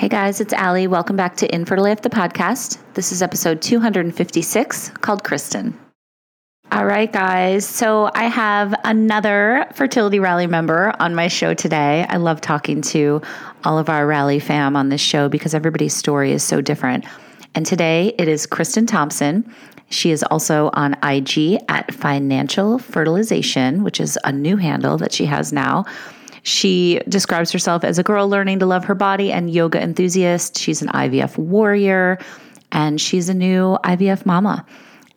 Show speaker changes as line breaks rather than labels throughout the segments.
Hey guys, it's Ali. Welcome back to Infertile AF the podcast. This is episode 256 called Kristin. All right, guys. So I have another fertility rally member on my show today. I love talking to all of our rally fam on this show because everybody's story is so different. And today it is Kristin Thompson. She is also on IG at Financial Fertilization, which is a new handle that she has now. She describes herself as a girl learning to love her body and yoga enthusiast. She's an IVF warrior and she's a new IVF mama.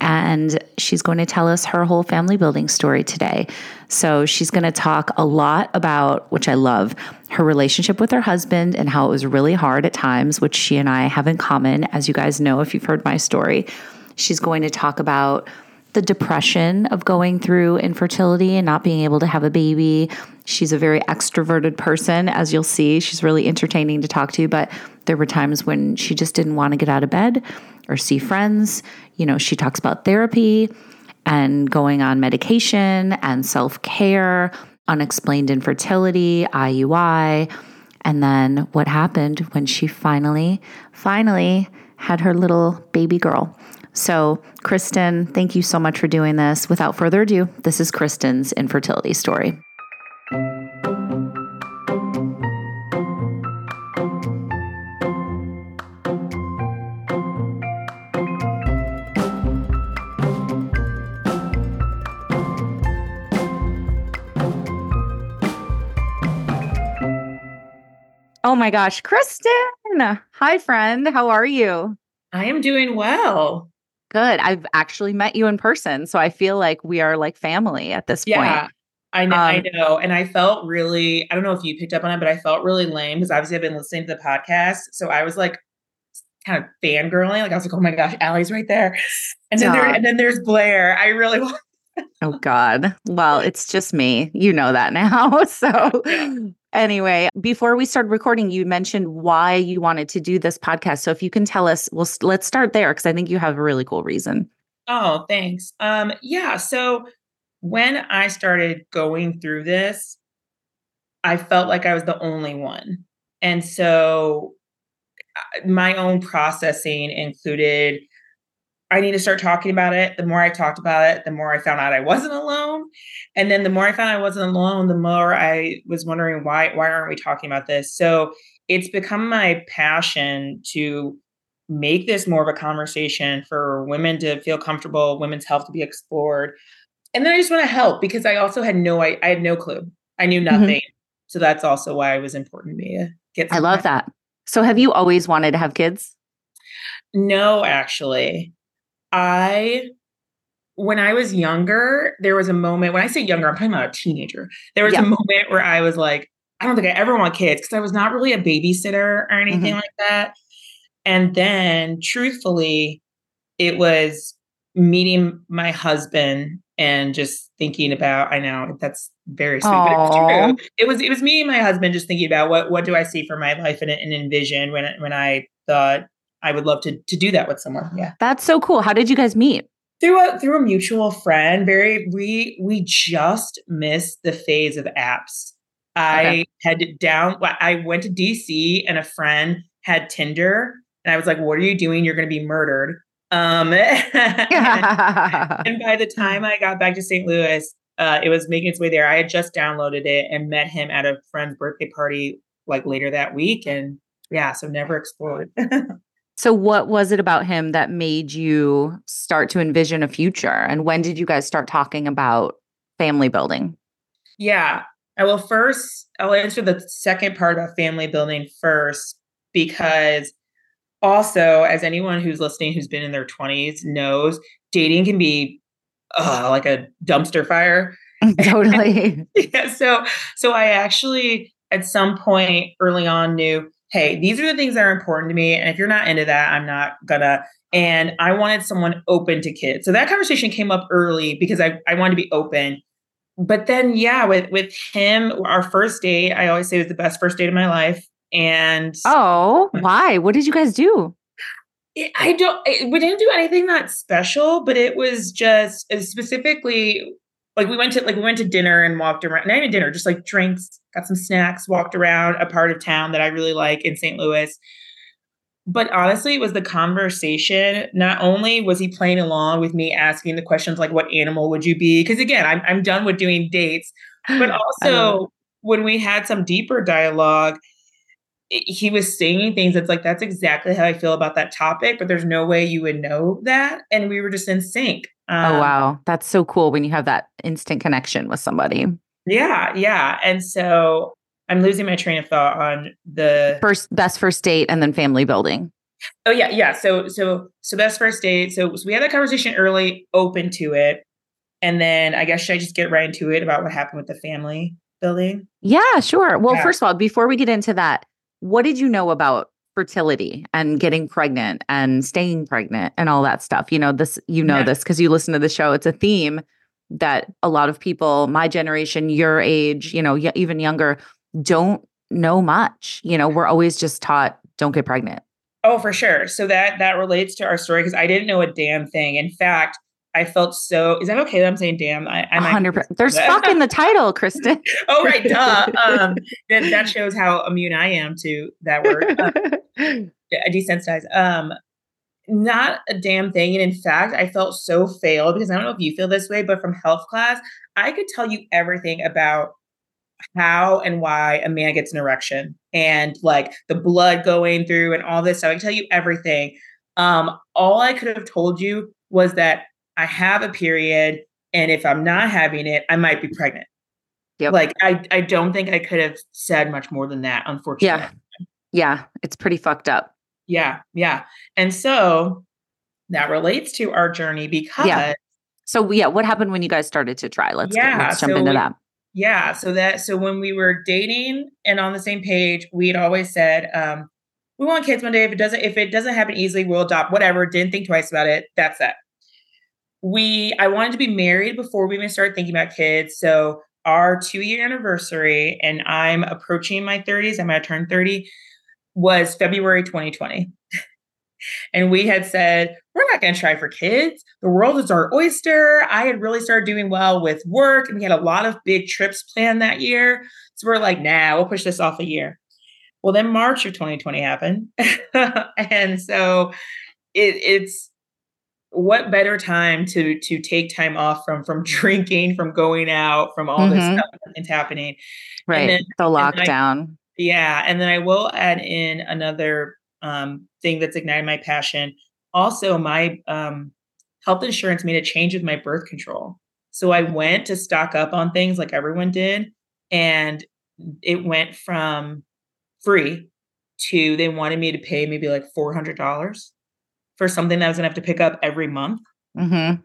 And she's going to tell us her whole family building story today. So, she's going to talk a lot about, which I love, her relationship with her husband and how it was really hard at times, which she and I have in common, as you guys know if you've heard my story. She's going to talk about the depression of going through infertility and not being able to have a baby. She's a very extroverted person, as you'll see. She's really entertaining to talk to, but there were times when she just didn't want to get out of bed or see friends. You know, she talks about therapy and going on medication and self care, unexplained infertility, IUI, and then what happened when she finally, finally had her little baby girl. So, Kristin, thank you so much for doing this. Without further ado, this is Kristin's infertility story. Oh my gosh, Kristin. Hi, friend. How are you?
I am doing well.
Good. I've actually met you in person. So I feel like we are like family at this
yeah,
point.
I know, um, I know. And I felt really, I don't know if you picked up on it, but I felt really lame because obviously I've been listening to the podcast. So I was like kind of fangirling. Like I was like, oh my gosh, Ali's right there. And then there, and then there's Blair. I really want
Oh God. Well, it's just me. You know that now. So Anyway, before we started recording, you mentioned why you wanted to do this podcast. So if you can tell us, well, let's start there because I think you have a really cool reason.
Oh, thanks. Um, yeah. So when I started going through this, I felt like I was the only one. And so uh, my own processing included I need to start talking about it. The more I talked about it, the more I found out I wasn't alone. And then the more I found I wasn't alone, the more I was wondering why why aren't we talking about this? So it's become my passion to make this more of a conversation for women to feel comfortable, women's health to be explored. And then I just want to help because I also had no I, I had no clue. I knew mm-hmm. nothing. Mm-hmm. So that's also why it was important to me to get
I love that. So have you always wanted to have kids?
No, actually. I when I was younger, there was a moment when I say younger, I'm talking about a teenager. There was yeah. a moment where I was like, I don't think I ever want kids because I was not really a babysitter or anything mm-hmm. like that. And then, truthfully, it was meeting my husband and just thinking about. I know that's very sweet, Aww. but it's true. It was it was me and my husband just thinking about what what do I see for my life and, and envision when when I thought I would love to to do that with someone. Yeah.
That's so cool. How did you guys meet?
Through a through a mutual friend. Very we we just missed the phase of apps. I okay. had down I went to DC and a friend had Tinder and I was like, "What are you doing? You're going to be murdered." Um, and by the time I got back to St. Louis, uh, it was making its way there. I had just downloaded it and met him at a friend's birthday party like later that week, and yeah, so never explored.
So, what was it about him that made you start to envision a future? And when did you guys start talking about family building?
Yeah. I will first, I'll answer the second part about family building first, because also, as anyone who's listening who's been in their 20s knows, dating can be uh, like a dumpster fire.
Totally.
yeah. So, so I actually, at some point early on, knew hey, these are the things that are important to me. And if you're not into that, I'm not gonna. And I wanted someone open to kids. So that conversation came up early because I, I wanted to be open. But then, yeah, with with him, our first date, I always say it was the best first date of my life. And
oh, why? What did you guys do?
It, I don't. It, we didn't do anything that special, but it was just specifically like we went to like we went to dinner and walked around not even dinner just like drinks got some snacks walked around a part of town that i really like in st louis. But honestly it was the conversation not only was he playing along with me asking the questions like what animal would you be? Because again I'm, I'm done with doing dates. But also when we had some deeper dialogue he was saying things that's like that's exactly how i feel about that topic but there's no way you would know that. And we were just in sync
um, oh wow. That's so cool when you have that instant connection with somebody.
Yeah yeah and so i'm losing my train of thought on the
first best first date and then family building.
Oh yeah yeah so so so best first date so, so we had that conversation early open to it and then i guess should i just get right into it about what happened with the family building?
Yeah sure. Well yeah. first of all before we get into that what did you know about fertility and getting pregnant and staying pregnant and all that stuff? You know, this, you know, yeah. this because you listen to the show. It's a theme that a lot of people, my generation, your age, you know, even younger, don't know much. You know, we're always just taught don't get pregnant.
Oh, for sure. So that that relates to our story because I didn't know a damn thing. In fact, I felt so. Is that okay that I'm saying damn? I, I
hundred percent. There's fuck in the title, Kristin.
oh right, duh. Um, that that shows how immune I am to that word. Um, desensitized. Um, not a damn thing. And in fact, I felt so failed because I don't know if you feel this way, but from health class, I could tell you everything about how and why a man gets an erection and like the blood going through and all this stuff. I can tell you everything. Um, all I could have told you was that I have a period, and if I'm not having it, I might be pregnant. Yep. Like I, I don't think I could have said much more than that, unfortunately.
Yeah. Yeah. It's pretty fucked up.
Yeah. Yeah. And so that relates to our journey because yeah.
So yeah, what happened when you guys started to try? Let's, yeah, let's jump so into
we,
that.
Yeah. So that so when we were dating and on the same page, we'd always said, um, we want kids one day. If it doesn't, if it doesn't happen easily, we'll adopt whatever. Didn't think twice about it. That's that we I wanted to be married before we even started thinking about kids. So our two year anniversary, and I'm approaching my 30s, I'm gonna turn 30, was February 2020. and we had said, we're not gonna try for kids. The world is our oyster. I had really started doing well with work, and we had a lot of big trips planned that year. So we're like, nah, we'll push this off a year. Well, then March of 2020 happened. and so it, it's what better time to to take time off from from drinking, from going out, from all mm-hmm. this stuff that's happening.
Right. Then, the lockdown.
I, yeah. And then I will add in another um, thing that's ignited my passion. Also, my um, health insurance made a change with my birth control. So I went to stock up on things like everyone did. And it went from free to they wanted me to pay maybe like $400 for something that I was gonna have to pick up every month. Mm-hmm.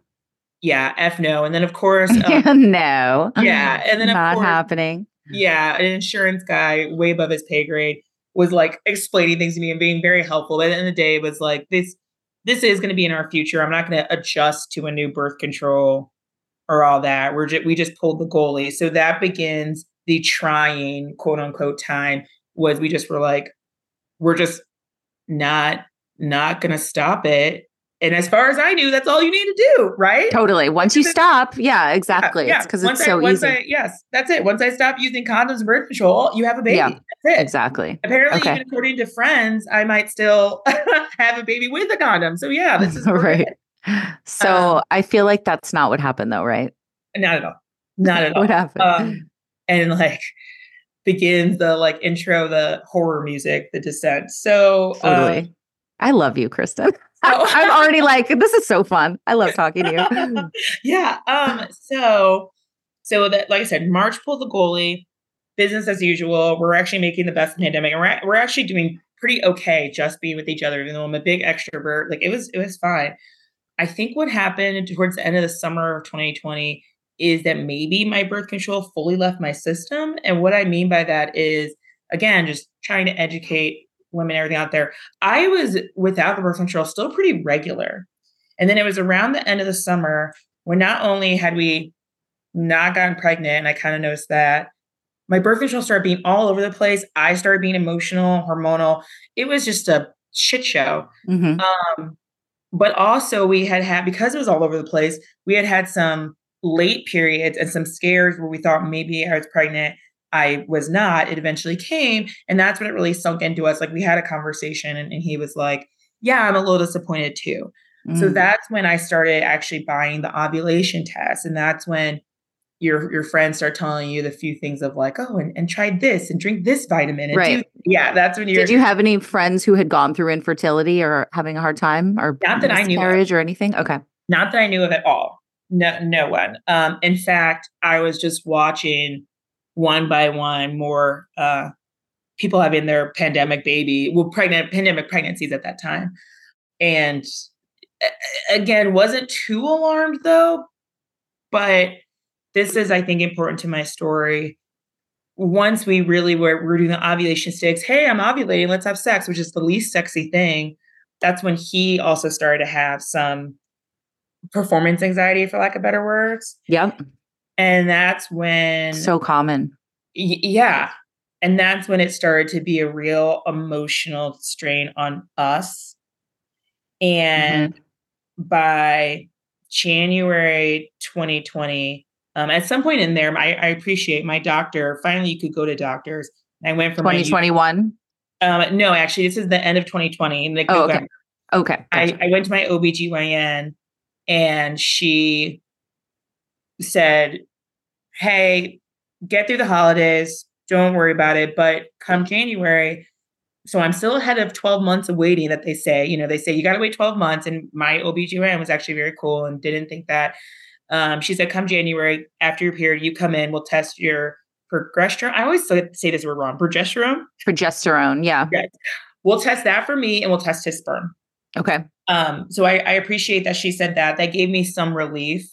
Yeah, F no. And then of course,
um, no.
Yeah, and then
not
course,
happening.
Yeah, an insurance guy way above his pay grade was like explaining things to me and being very helpful. But at the end of the day, was like this. This is going to be in our future. I'm not going to adjust to a new birth control or all that. We're just we just pulled the goalie. So that begins the trying quote unquote time. Was we just were like, we're just not not going to stop it. And as far as I knew, that's all you need to do, right?
Totally. Once you stop, yeah, exactly. Yeah, yeah. It's because it's so
I,
easy.
I, yes, that's it. Once I stop using condoms and birth control, you have a baby. Yeah, that's
it. Exactly.
Apparently, okay. even according to friends, I might still have a baby with a condom. So yeah, this is
right. So um, I feel like that's not what happened, though, right?
Not at all. Not at all.
what happened? Um,
and like begins the like intro, the horror music, the descent. So
totally. Um, I love you, Kristin. Oh. I'm already like, this is so fun. I love talking to
you. yeah. Um, so so that like I said, March pulled the goalie, business as usual. We're actually making the best pandemic. And we're, we're actually doing pretty okay just being with each other, even though I'm a big extrovert. Like it was, it was fine. I think what happened towards the end of the summer of 2020 is that maybe my birth control fully left my system. And what I mean by that is, again, just trying to educate women, everything out there. I was without the birth control still pretty regular. And then it was around the end of the summer when not only had we not gotten pregnant, and I kind of noticed that, my birth control started being all over the place. I started being emotional, hormonal. It was just a shit show. Mm-hmm. Um, but also we had had because it was all over the place. We had had some late periods and some scares where we thought maybe I was pregnant. I was not. It eventually came. And that's when it really sunk into us. Like we had a conversation and, and he was like, Yeah, I'm a little disappointed too. Mm. So that's when I started actually buying the ovulation test. And that's when your your friends start telling you the few things of like, oh, and, and try this and drink this vitamin.
right.
Do, yeah, that's when you
Did you have any friends who had gone through infertility or having a hard time or
not that I knew
of. or anything? Okay.
Not that I knew of at all. No, no one. Um, in fact, I was just watching one by one more uh people having their pandemic baby, well, pregnant pandemic pregnancies at that time. And again, wasn't too alarmed though, but this is, I think, important to my story. Once we really were, were doing the ovulation sticks, hey, I'm ovulating, let's have sex, which is the least sexy thing. That's when he also started to have some performance anxiety, for lack of better words.
Yep.
And that's when
so common.
Y- yeah. And that's when it started to be a real emotional strain on us. And mm-hmm. by January 2020, um, at some point in there, I, I, appreciate my doctor. Finally, you could go to doctors. I went from
2021.
Um, no, actually, this is the end of 2020. And
oh, okay. Okay.
Gotcha. I, I went to my OBGYN and she said, Hey, get through the holidays. Don't worry about it. But come January, so I'm still ahead of 12 months of waiting that they say, you know, they say you got to wait 12 months. And my OBGYN was actually very cool and didn't think that. Um, she said, come January after your period, you come in, we'll test your progesterone. I always say this word wrong. Progesterone?
Progesterone, yeah.
Yes. We'll test that for me and we'll test his sperm.
Okay.
Um, so I, I appreciate that she said that. That gave me some relief.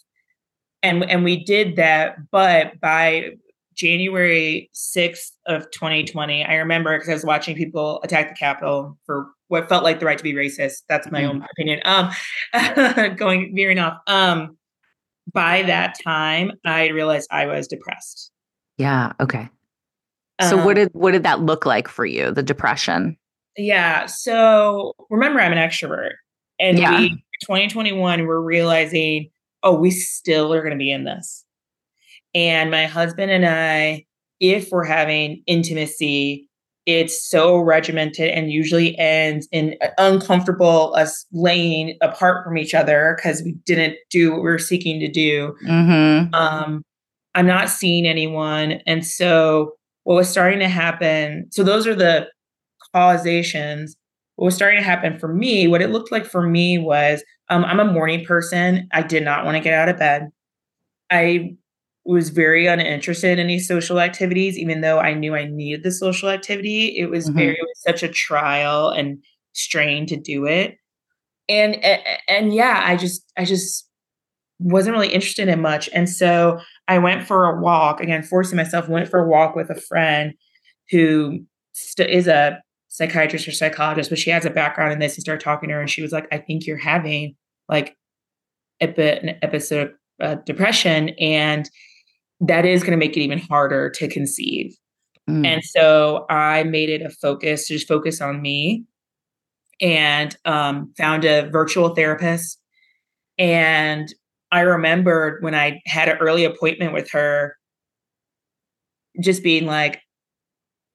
And and we did that, but by January 6th of 2020, I remember because I was watching people attack the Capitol for what felt like the right to be racist. That's my mm-hmm. own opinion. Um, going veering off. Um, by that time, I realized I was depressed.
Yeah. Okay. So um, what did what did that look like for you? The depression.
Yeah. So remember, I'm an extrovert, and yeah. we 2021 we're realizing, oh, we still are going to be in this. And my husband and I, if we're having intimacy, it's so regimented and usually ends in uncomfortable us laying apart from each other because we didn't do what we were seeking to do. Mm-hmm. Um, I'm not seeing anyone. And so what was starting to happen, so those are the causations. What was starting to happen for me, what it looked like for me was um, I'm a morning person. I did not want to get out of bed. I was very uninterested in any social activities, even though I knew I needed the social activity. It was mm-hmm. very, it was such a trial and strain to do it. And, and, and yeah, I just, I just wasn't really interested in much. And so I went for a walk again, forcing myself, went for a walk with a friend who st- is a psychiatrist or psychologist, but she has a background in this and started talking to her. And she was like, I think you're having like epi- an episode of uh, depression. And that is going to make it even harder to conceive. Mm. And so I made it a focus to just focus on me and um, found a virtual therapist. And I remembered when I had an early appointment with her, just being like,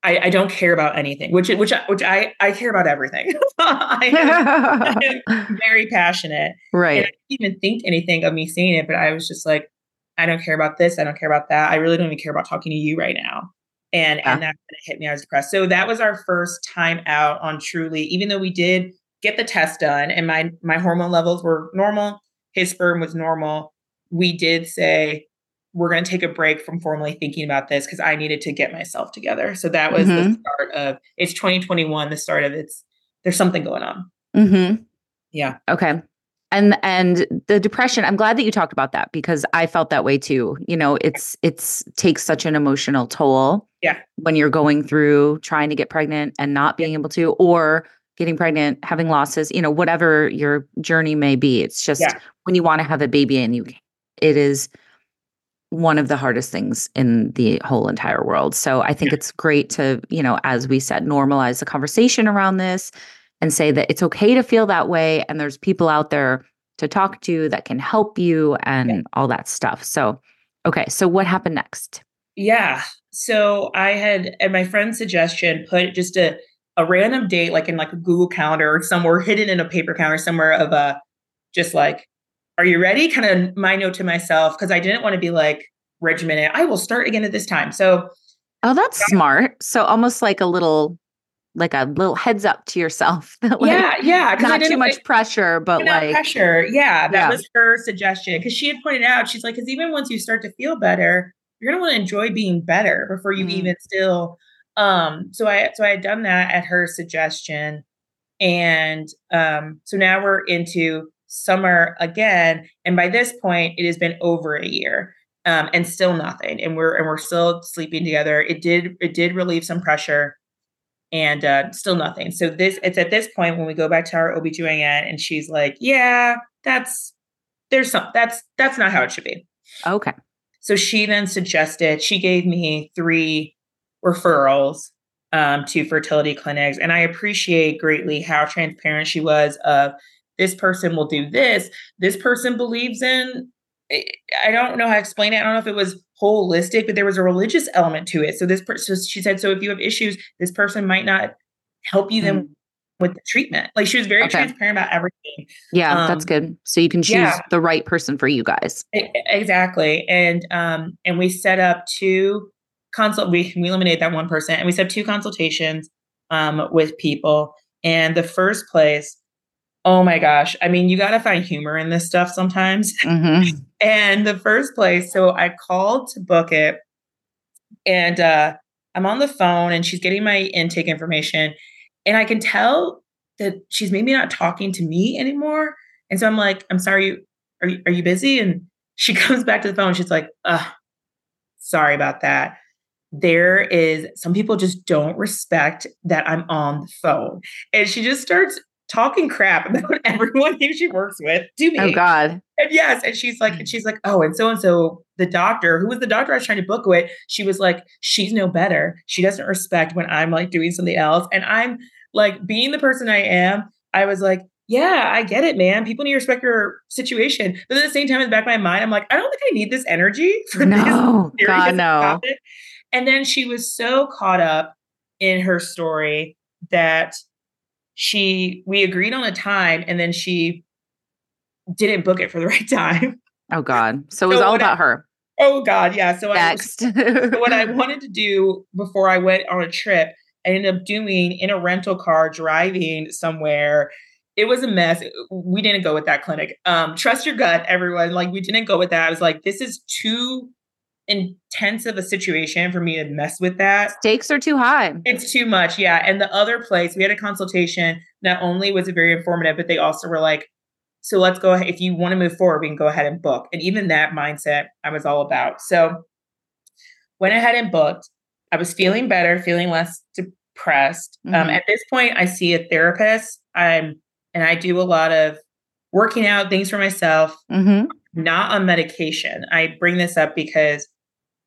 I, I don't care about anything, which which which I I care about everything. I, am, I, am, very passionate,
right?
And I didn't even think anything of me saying it, but I was just like, I don't care about this. I don't care about that. I really don't even care about talking to you right now. And yeah. and that hit me. I was depressed. So that was our first time out on Truly. Even though we did get the test done, and my my hormone levels were normal, his sperm was normal. We did say we're going to take a break from formally thinking about this because I needed to get myself together. So that was mm-hmm. the start of it's 2021. The start of it's there's something going on.
Mm-hmm.
Yeah.
Okay and and the depression i'm glad that you talked about that because i felt that way too you know it's it's takes such an emotional toll
yeah
when you're going through trying to get pregnant and not being able to or getting pregnant having losses you know whatever your journey may be it's just yeah. when you want to have a baby and you it is one of the hardest things in the whole entire world so i think yeah. it's great to you know as we said normalize the conversation around this and say that it's okay to feel that way and there's people out there to talk to that can help you and yeah. all that stuff. So, okay. So, what happened next?
Yeah. So, I had, at my friend's suggestion, put just a, a random date, like in like a Google Calendar or somewhere hidden in a paper calendar somewhere of a just like, are you ready? Kind of my note to myself because I didn't want to be like regimented. I will start again at this time. So,
oh, that's yeah. smart. So almost like a little like a little heads up to yourself.
like, yeah, yeah.
Not too much pressure, but like
pressure. Yeah, that yeah. was her suggestion because she had pointed out she's like, because even once you start to feel better, you're gonna want to enjoy being better before you mm. even still. Um, so I so I had done that at her suggestion, and um, so now we're into summer again, and by this point, it has been over a year. Um, and still nothing, and we're and we're still sleeping together. It did it did relieve some pressure, and uh, still nothing. So this it's at this point when we go back to our OBGYN and she's like, yeah, that's there's some that's that's not how it should be.
Okay.
So she then suggested she gave me three referrals um, to fertility clinics, and I appreciate greatly how transparent she was. Of this person will do this. This person believes in. I don't know how to explain it. I don't know if it was holistic, but there was a religious element to it. So this person, so she said, so if you have issues, this person might not help you then mm. with the treatment. Like she was very okay. transparent about everything.
Yeah, um, that's good. So you can choose yeah. the right person for you guys.
Exactly. And um and we set up two consult we we eliminate that one person and we set up two consultations um with people. And the first place Oh my gosh. I mean, you got to find humor in this stuff sometimes. Mm-hmm. and the first place, so I called to book it and uh, I'm on the phone and she's getting my intake information. And I can tell that she's maybe not talking to me anymore. And so I'm like, I'm sorry, are you, are you busy? And she comes back to the phone. She's like, uh, sorry about that. There is some people just don't respect that I'm on the phone. And she just starts talking crap about everyone who she works with to me.
Oh God.
And yes, and she's like, and she's like, oh, and so and so, the doctor, who was the doctor I was trying to book with, she was like, she's no better. She doesn't respect when I'm like doing something else. And I'm like, being the person I am, I was like, yeah, I get it, man. People need to respect your situation. But at the same time, in the back of my mind, I'm like, I don't think I need this energy for
no, this God, no. Topic.
And then she was so caught up in her story that she we agreed on a time and then she didn't book it for the right time.
Oh God. So it was so all about I, her.
Oh God, yeah. So Next. I so what I wanted to do before I went on a trip, I ended up doing in a rental car driving somewhere. It was a mess. We didn't go with that clinic. Um, trust your gut, everyone. Like we didn't go with that. I was like, this is too intense of a situation for me to mess with that.
Stakes are too high.
It's too much. Yeah. And the other place, we had a consultation. Not only was it very informative, but they also were like, so let's go ahead. If you want to move forward, we can go ahead and book. And even that mindset I was all about. So went ahead and booked. I was feeling better, feeling less depressed. Um, mm-hmm. Um, at this point, I see a therapist. I'm and I do a lot of working out things for myself, mm-hmm. Not on medication. I bring this up because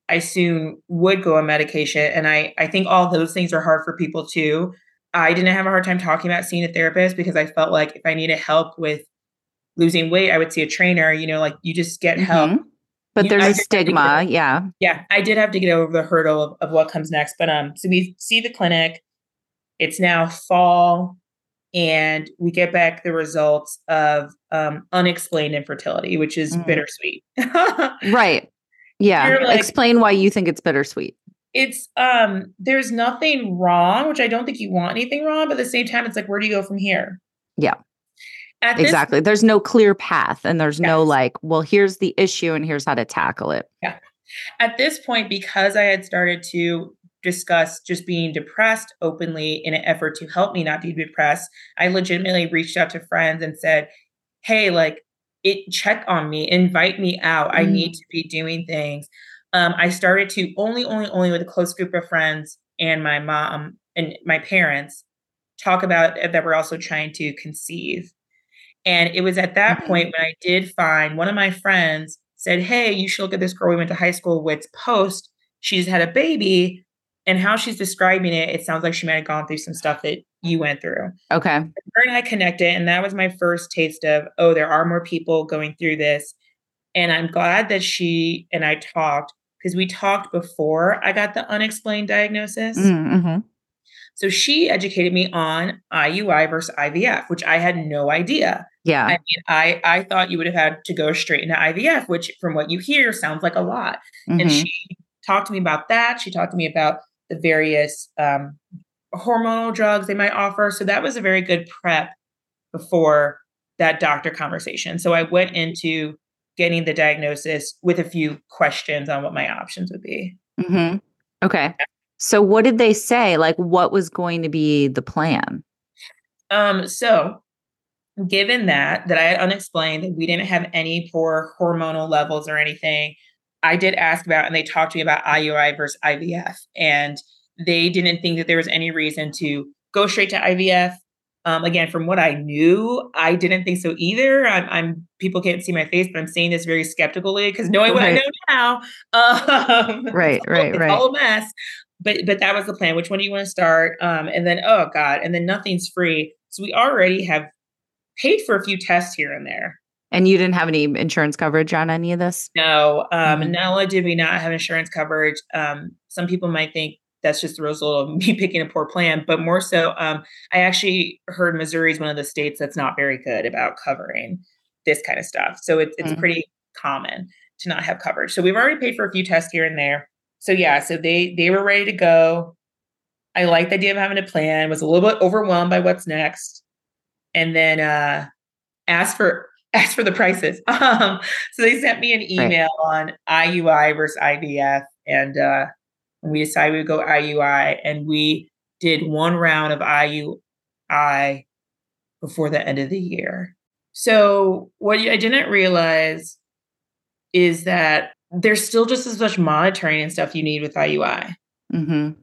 I soon would go on medication. And I, I think all those things are hard for people too. I didn't have a hard time talking about seeing a therapist because I felt like if I needed help with losing weight, I would see a trainer, you know, like you just get mm-hmm. help.
But
you
there's know, a stigma. Yeah.
Yeah. I did have to get over the hurdle of, of what comes next. But um, so we see the clinic. It's now fall and we get back the results of um, unexplained infertility, which is mm. bittersweet.
right. Yeah. Like, Explain why you think it's bittersweet.
It's um there's nothing wrong, which I don't think you want anything wrong, but at the same time, it's like, where do you go from here?
Yeah. At exactly. This, there's no clear path and there's yes. no like, well, here's the issue and here's how to tackle it.
Yeah. At this point, because I had started to discuss just being depressed openly in an effort to help me not be depressed, I legitimately reached out to friends and said, Hey, like it check on me, invite me out. Mm. I need mm. to be doing things. Um, I started to only, only, only with a close group of friends and my mom and my parents talk about that we're also trying to conceive. And it was at that mm-hmm. point when I did find one of my friends said, Hey, you should look at this girl we went to high school with post. She's had a baby. And how she's describing it, it sounds like she might have gone through some stuff that you went through.
Okay.
Her and I connected, and that was my first taste of, oh, there are more people going through this. And I'm glad that she and I talked because we talked before I got the unexplained diagnosis.
Mm-hmm.
So she educated me on IUI versus IVF, which I had no idea.
Yeah.
I mean, I I thought you would have had to go straight into IVF, which from what you hear sounds like a lot.
Mhm.
And she talked to me about that. She talked to me about the various um, hormonal drugs they might offer. So that was a very good prep before that doctor conversation. So I went into getting the diagnosis with a few questions on what my options would be.
Mhm. Okay. So what did they say? Like what was going to be the plan?
Um, so given that that I had unexplained that we didn't have any poor hormonal levels or anything, I did ask about and they talked to me about IUI versus IVF. And they didn't think that there was any reason to go straight to IVF. Um, again, from what I knew, I didn't think so either. I'm, I'm people can't see my face, but I'm saying this very skeptically because knowing what I know now, um,
Right,
it's all-
right,
it's
right.
all a mess. But but that was the plan. Which one do you want to start? Um, and then oh god, and then nothing's free. So we already have paid for a few tests here and there.
And you didn't have any insurance coverage on any of this?
No, um,
Mhm.
not only did we not have insurance coverage, um, some people might think that's just the result of me picking a poor plan, but more so, um, I actually heard Missouri is one of the states that's not very good about covering this kind of stuff. So it's it's
Mhm.
pretty common to not have coverage. So we've already paid for a few tests here and there. So yeah, so they they were ready to go. I liked the idea of having a plan. Was a little bit overwhelmed by what's next, and then uh, asked for asked for the prices. Um, so they sent me an email on IUI versus IVF, and uh, we decided we would go IUI, and we did one round of IUI before the end of the year. So what I didn't realize is that there's still just as much monitoring and stuff you need with IUI.
Mm-hmm.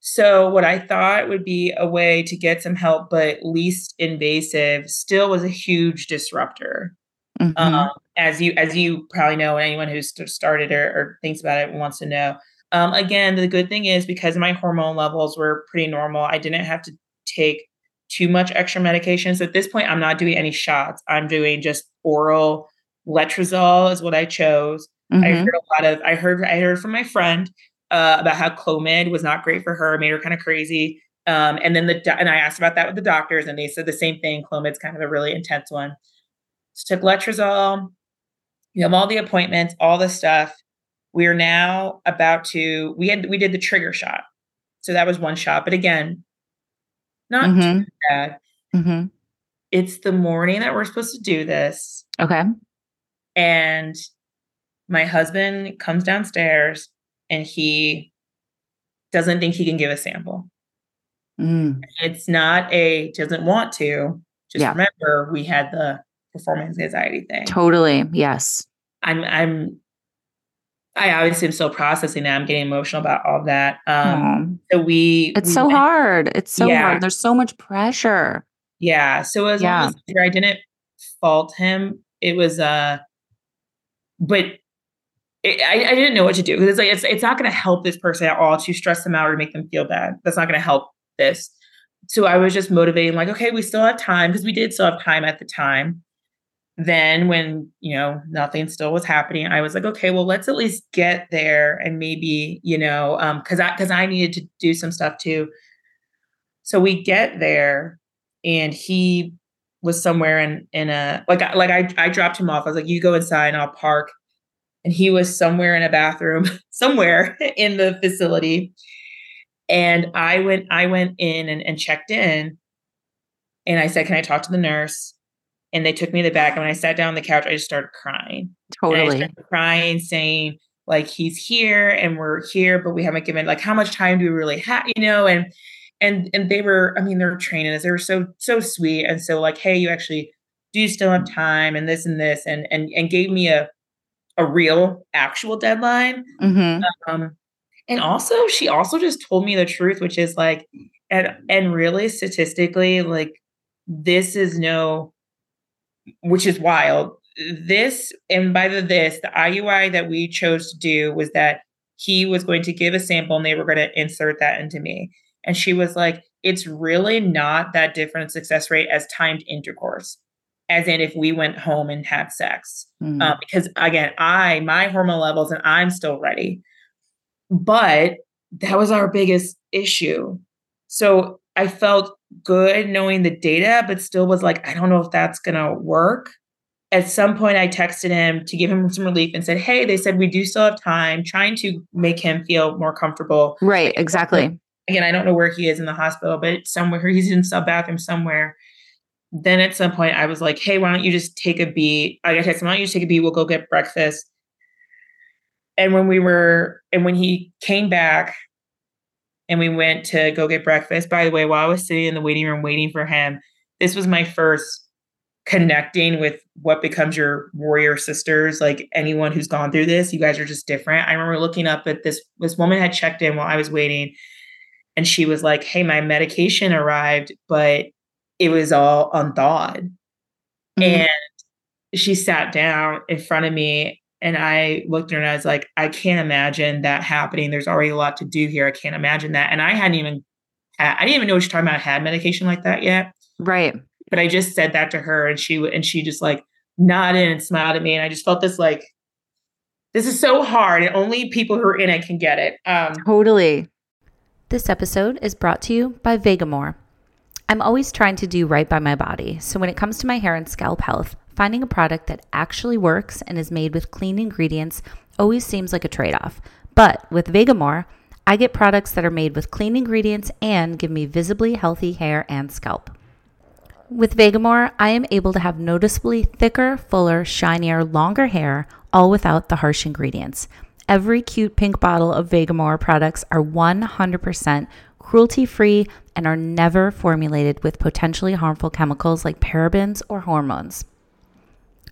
So what I thought would be a way to get some help, but least invasive, still was a huge disruptor.
Mm-hmm.
Um, as you as you probably know, and anyone who's started or, or thinks about it wants to know. Um, again, the good thing is because my hormone levels were pretty normal, I didn't have to take too much extra medication. So at this point, I'm not doing any shots. I'm doing just oral letrozole is what I chose. I
Mhm.
heard a lot of I heard I heard from my friend uh, about how Clomid was not great for her, made her kind of crazy. Um, and then the and I asked about that with the doctors, and they said the same thing. Clomid's kind of a really intense one. So took letrozole. You have all the appointments, all the stuff. We are now about to we had we did the trigger shot, so that was one shot. But again, not too
Mhm.
bad.
Mhm.
It's the morning that we're supposed to do this.
Okay.
And my husband comes downstairs and he doesn't think he can give a sample.
Mm.
It's not a doesn't want to. Just
Yeah.
remember we had the performance anxiety thing.
Totally. Yes.
I'm I'm I obviously am still processing that. I'm getting emotional about all that. Um so we
It's
we
so
went-
hard. It's so
Yeah.
hard. There's so much pressure.
Yeah. So as
Yeah.
long as I didn't fault him, it was uh but I, I didn't know what to do because it's like it's it's not going to help this person at all to stress them out or make them feel bad. That's not going to help this. So I was just motivating, like, okay, we still have time because we did still have time at the time. Then when you know nothing still was happening, I was like, okay, well, let's at least get there and maybe you know, um, because I because I needed to do some stuff too. So we get there, and he was somewhere in in a like like I I dropped him off. I was like, you go inside and I'll park. And he was somewhere in a bathroom, somewhere in the facility. And I went I went in and, and checked in. And I said, Can I talk to the nurse? And they took me to the back. And when I sat down on the couch, I just started crying.
Totally.
started crying, saying, like, he's here and we're here, but we haven't given like how much time do we really have, you know? And and and they were, I mean, they were training us. They were so, so sweet. And so, like, hey, you actually do you still have time and this and this, and and and gave me a a real actual deadline.
hmm
Um, and also she also just told me the truth, which is like, and and really statistically, like this is no, which is wild. This and by the this, the IUI that we chose to do was that he was going to give a sample and they were going to insert that into me. And she was like, it's really not that different success rate as timed intercourse, as in if we went home and had sex. Mm. Uh, because again, I, my hormone levels, and I'm still ready. But that was our biggest issue. So I felt good knowing the data, but still was like, I don't know if that's going to work. At some point, I texted him to give him some relief and said, Hey, they said we do still have time, trying to make him feel more comfortable.
Right, exactly.
Again, I don't know where he is in the hospital, but somewhere he's in sub bathroom somewhere. Then at some point, I was like, Hey, why don't you just take a beat? I got text him, Why don't you just take a beat? We'll go get breakfast. And when we were, and when he came back, and we went to go get breakfast. By the way, while I was sitting in the waiting room waiting for him, this was my first connecting with what becomes your warrior sisters like anyone who's gone through this you guys are just different i remember looking up at this this woman had checked in while i was waiting and she was like hey my medication arrived but it was all unthawed mm-hmm. and she sat down in front of me and I looked at her and I was like, I can't imagine that happening. There's already a lot to do here. I can't imagine that. And I hadn't even, I didn't even know what you're talking about. I had medication like that yet.
Right.
But I just said that to her and she, and she just like nodded and smiled at me. And I just felt this like, this is so hard and only people who are in it can get it.
Um, totally. This episode is brought to you by Vegamour. I'm always trying to do right by my body. So when it comes to my hair and scalp health, finding a product that actually works and is made with clean ingredients always seems like a trade off. But with Vegamour, I get products that are made with clean ingredients and give me visibly healthy hair and scalp. With Vegamour, I am able to have noticeably thicker, fuller, shinier, longer hair, all without the harsh ingredients. Every cute pink bottle of Vegamour products are 100% cruelty free and are never formulated with potentially harmful chemicals like parabens or hormones.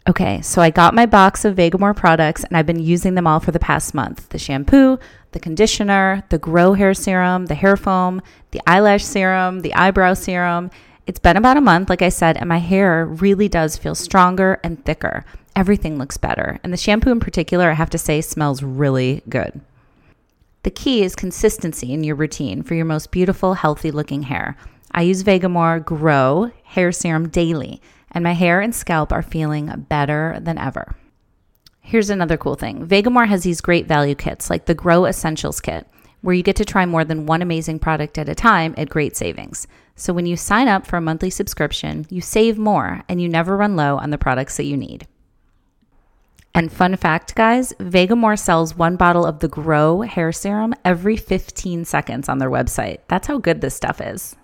Okay, so I got my box of Vegamour products and I've been using them all for the past month the shampoo, the conditioner, the grow hair serum, the hair foam, the eyelash serum, the eyebrow serum. It's been about a month, like I said, and my hair really does feel stronger and thicker. Everything looks better. And the shampoo in particular, I have to say, smells really good. The key is consistency in your routine for your most beautiful, healthy looking hair. I use Vegamour Grow Hair Serum daily and my hair and scalp are feeling better than ever. Here's another cool thing Vegamour has these great value kits, like the Grow Essentials Kit, where you get to try more than one amazing product at a time at great savings. So when you sign up for a monthly subscription, you save more and you never run low on the products that you need. And fun fact, guys, Vegamour sells one bottle of the Grow hair serum every 15 seconds on their website. That's how good this stuff is.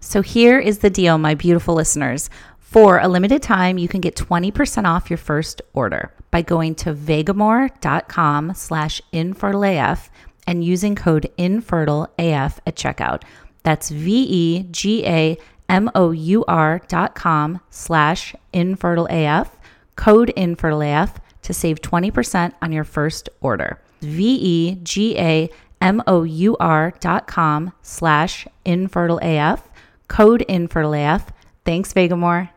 So here is the deal, my beautiful listeners. For a limited time, you can get 20% off your first order by going to vegamour.com slash infertileaf and using code infertileaf at checkout. That's V-E-G-A-M-O-U-R dot com slash infertileaf, code infertileaf to save 20% on your first order. V-E-G-A-M-O-U-R dot com slash infertileaf, code infertileaf. Thanks, Vegamour.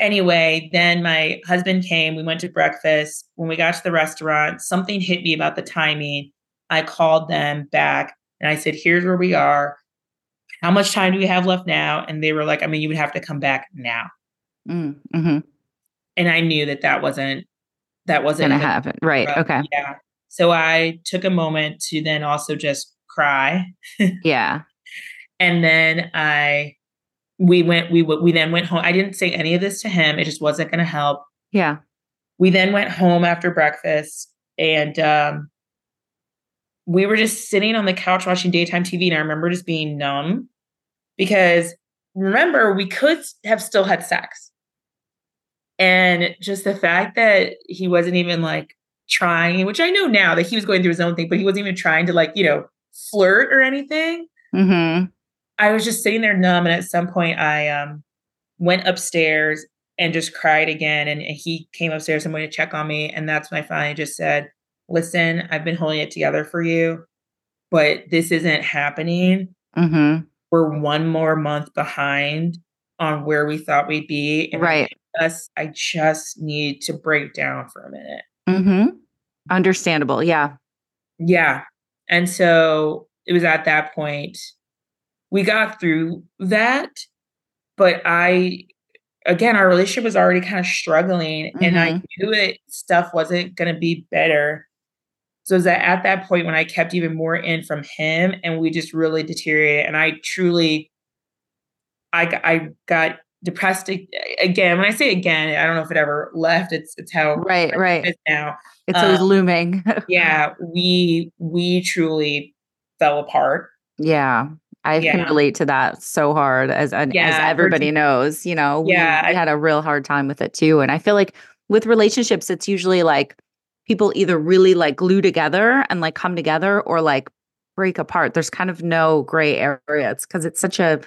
Anyway, then my husband came. We went to breakfast. When we got to the restaurant, something hit me about the timing. I called them back and I said, Here's where we are. How much time do we have left now? And they were like, I mean, you would have to come back now. Mm, hmm And I knew that that wasn't that wasn't
gonna happen. Right. Okay.
Yeah. So I took a moment to then also just cry.
yeah.
And then I we went we we then went home i didn't say any of this to him it just wasn't going to help
yeah
we then went home after breakfast and um we were just sitting on the couch watching daytime tv and i remember just being numb because remember we could have still had sex and just the fact that he wasn't even like trying which i know now that he was going through his own thing but he wasn't even trying to like you know flirt or anything mm-hmm. I was just sitting there numb. And at some point, I um, went upstairs and just cried again. And, and he came upstairs and went to check on me. And that's when I finally just said, Listen, I've been holding it together for you, but this isn't happening. Mm-hmm. We're one more month behind on where we thought we'd be.
Right.
Just, I just need to break down for a minute.
Mm-hmm. Understandable. Yeah.
Yeah. And so it was at that point we got through that, but I again our relationship was already kind of struggling mm-hmm. and I mm-hmm. knew it stuff wasn't going to be better. So that at that point when I kept even more in from him and we just really deteriorated and I truly I I got depressed again. When I say again, I don't know if it ever left. It's it's how
right right
now.
It's um, always looming.
yeah, we we truly fell apart.
Yeah, I yeah. can relate to that so hard as yeah, as everybody knows. You know,
yeah,
we, we had a real hard time with it too, and I feel like with relationships, it's usually like people either really like glue together and like come together, or like break apart. There's kind of no gray area. It's because it's such a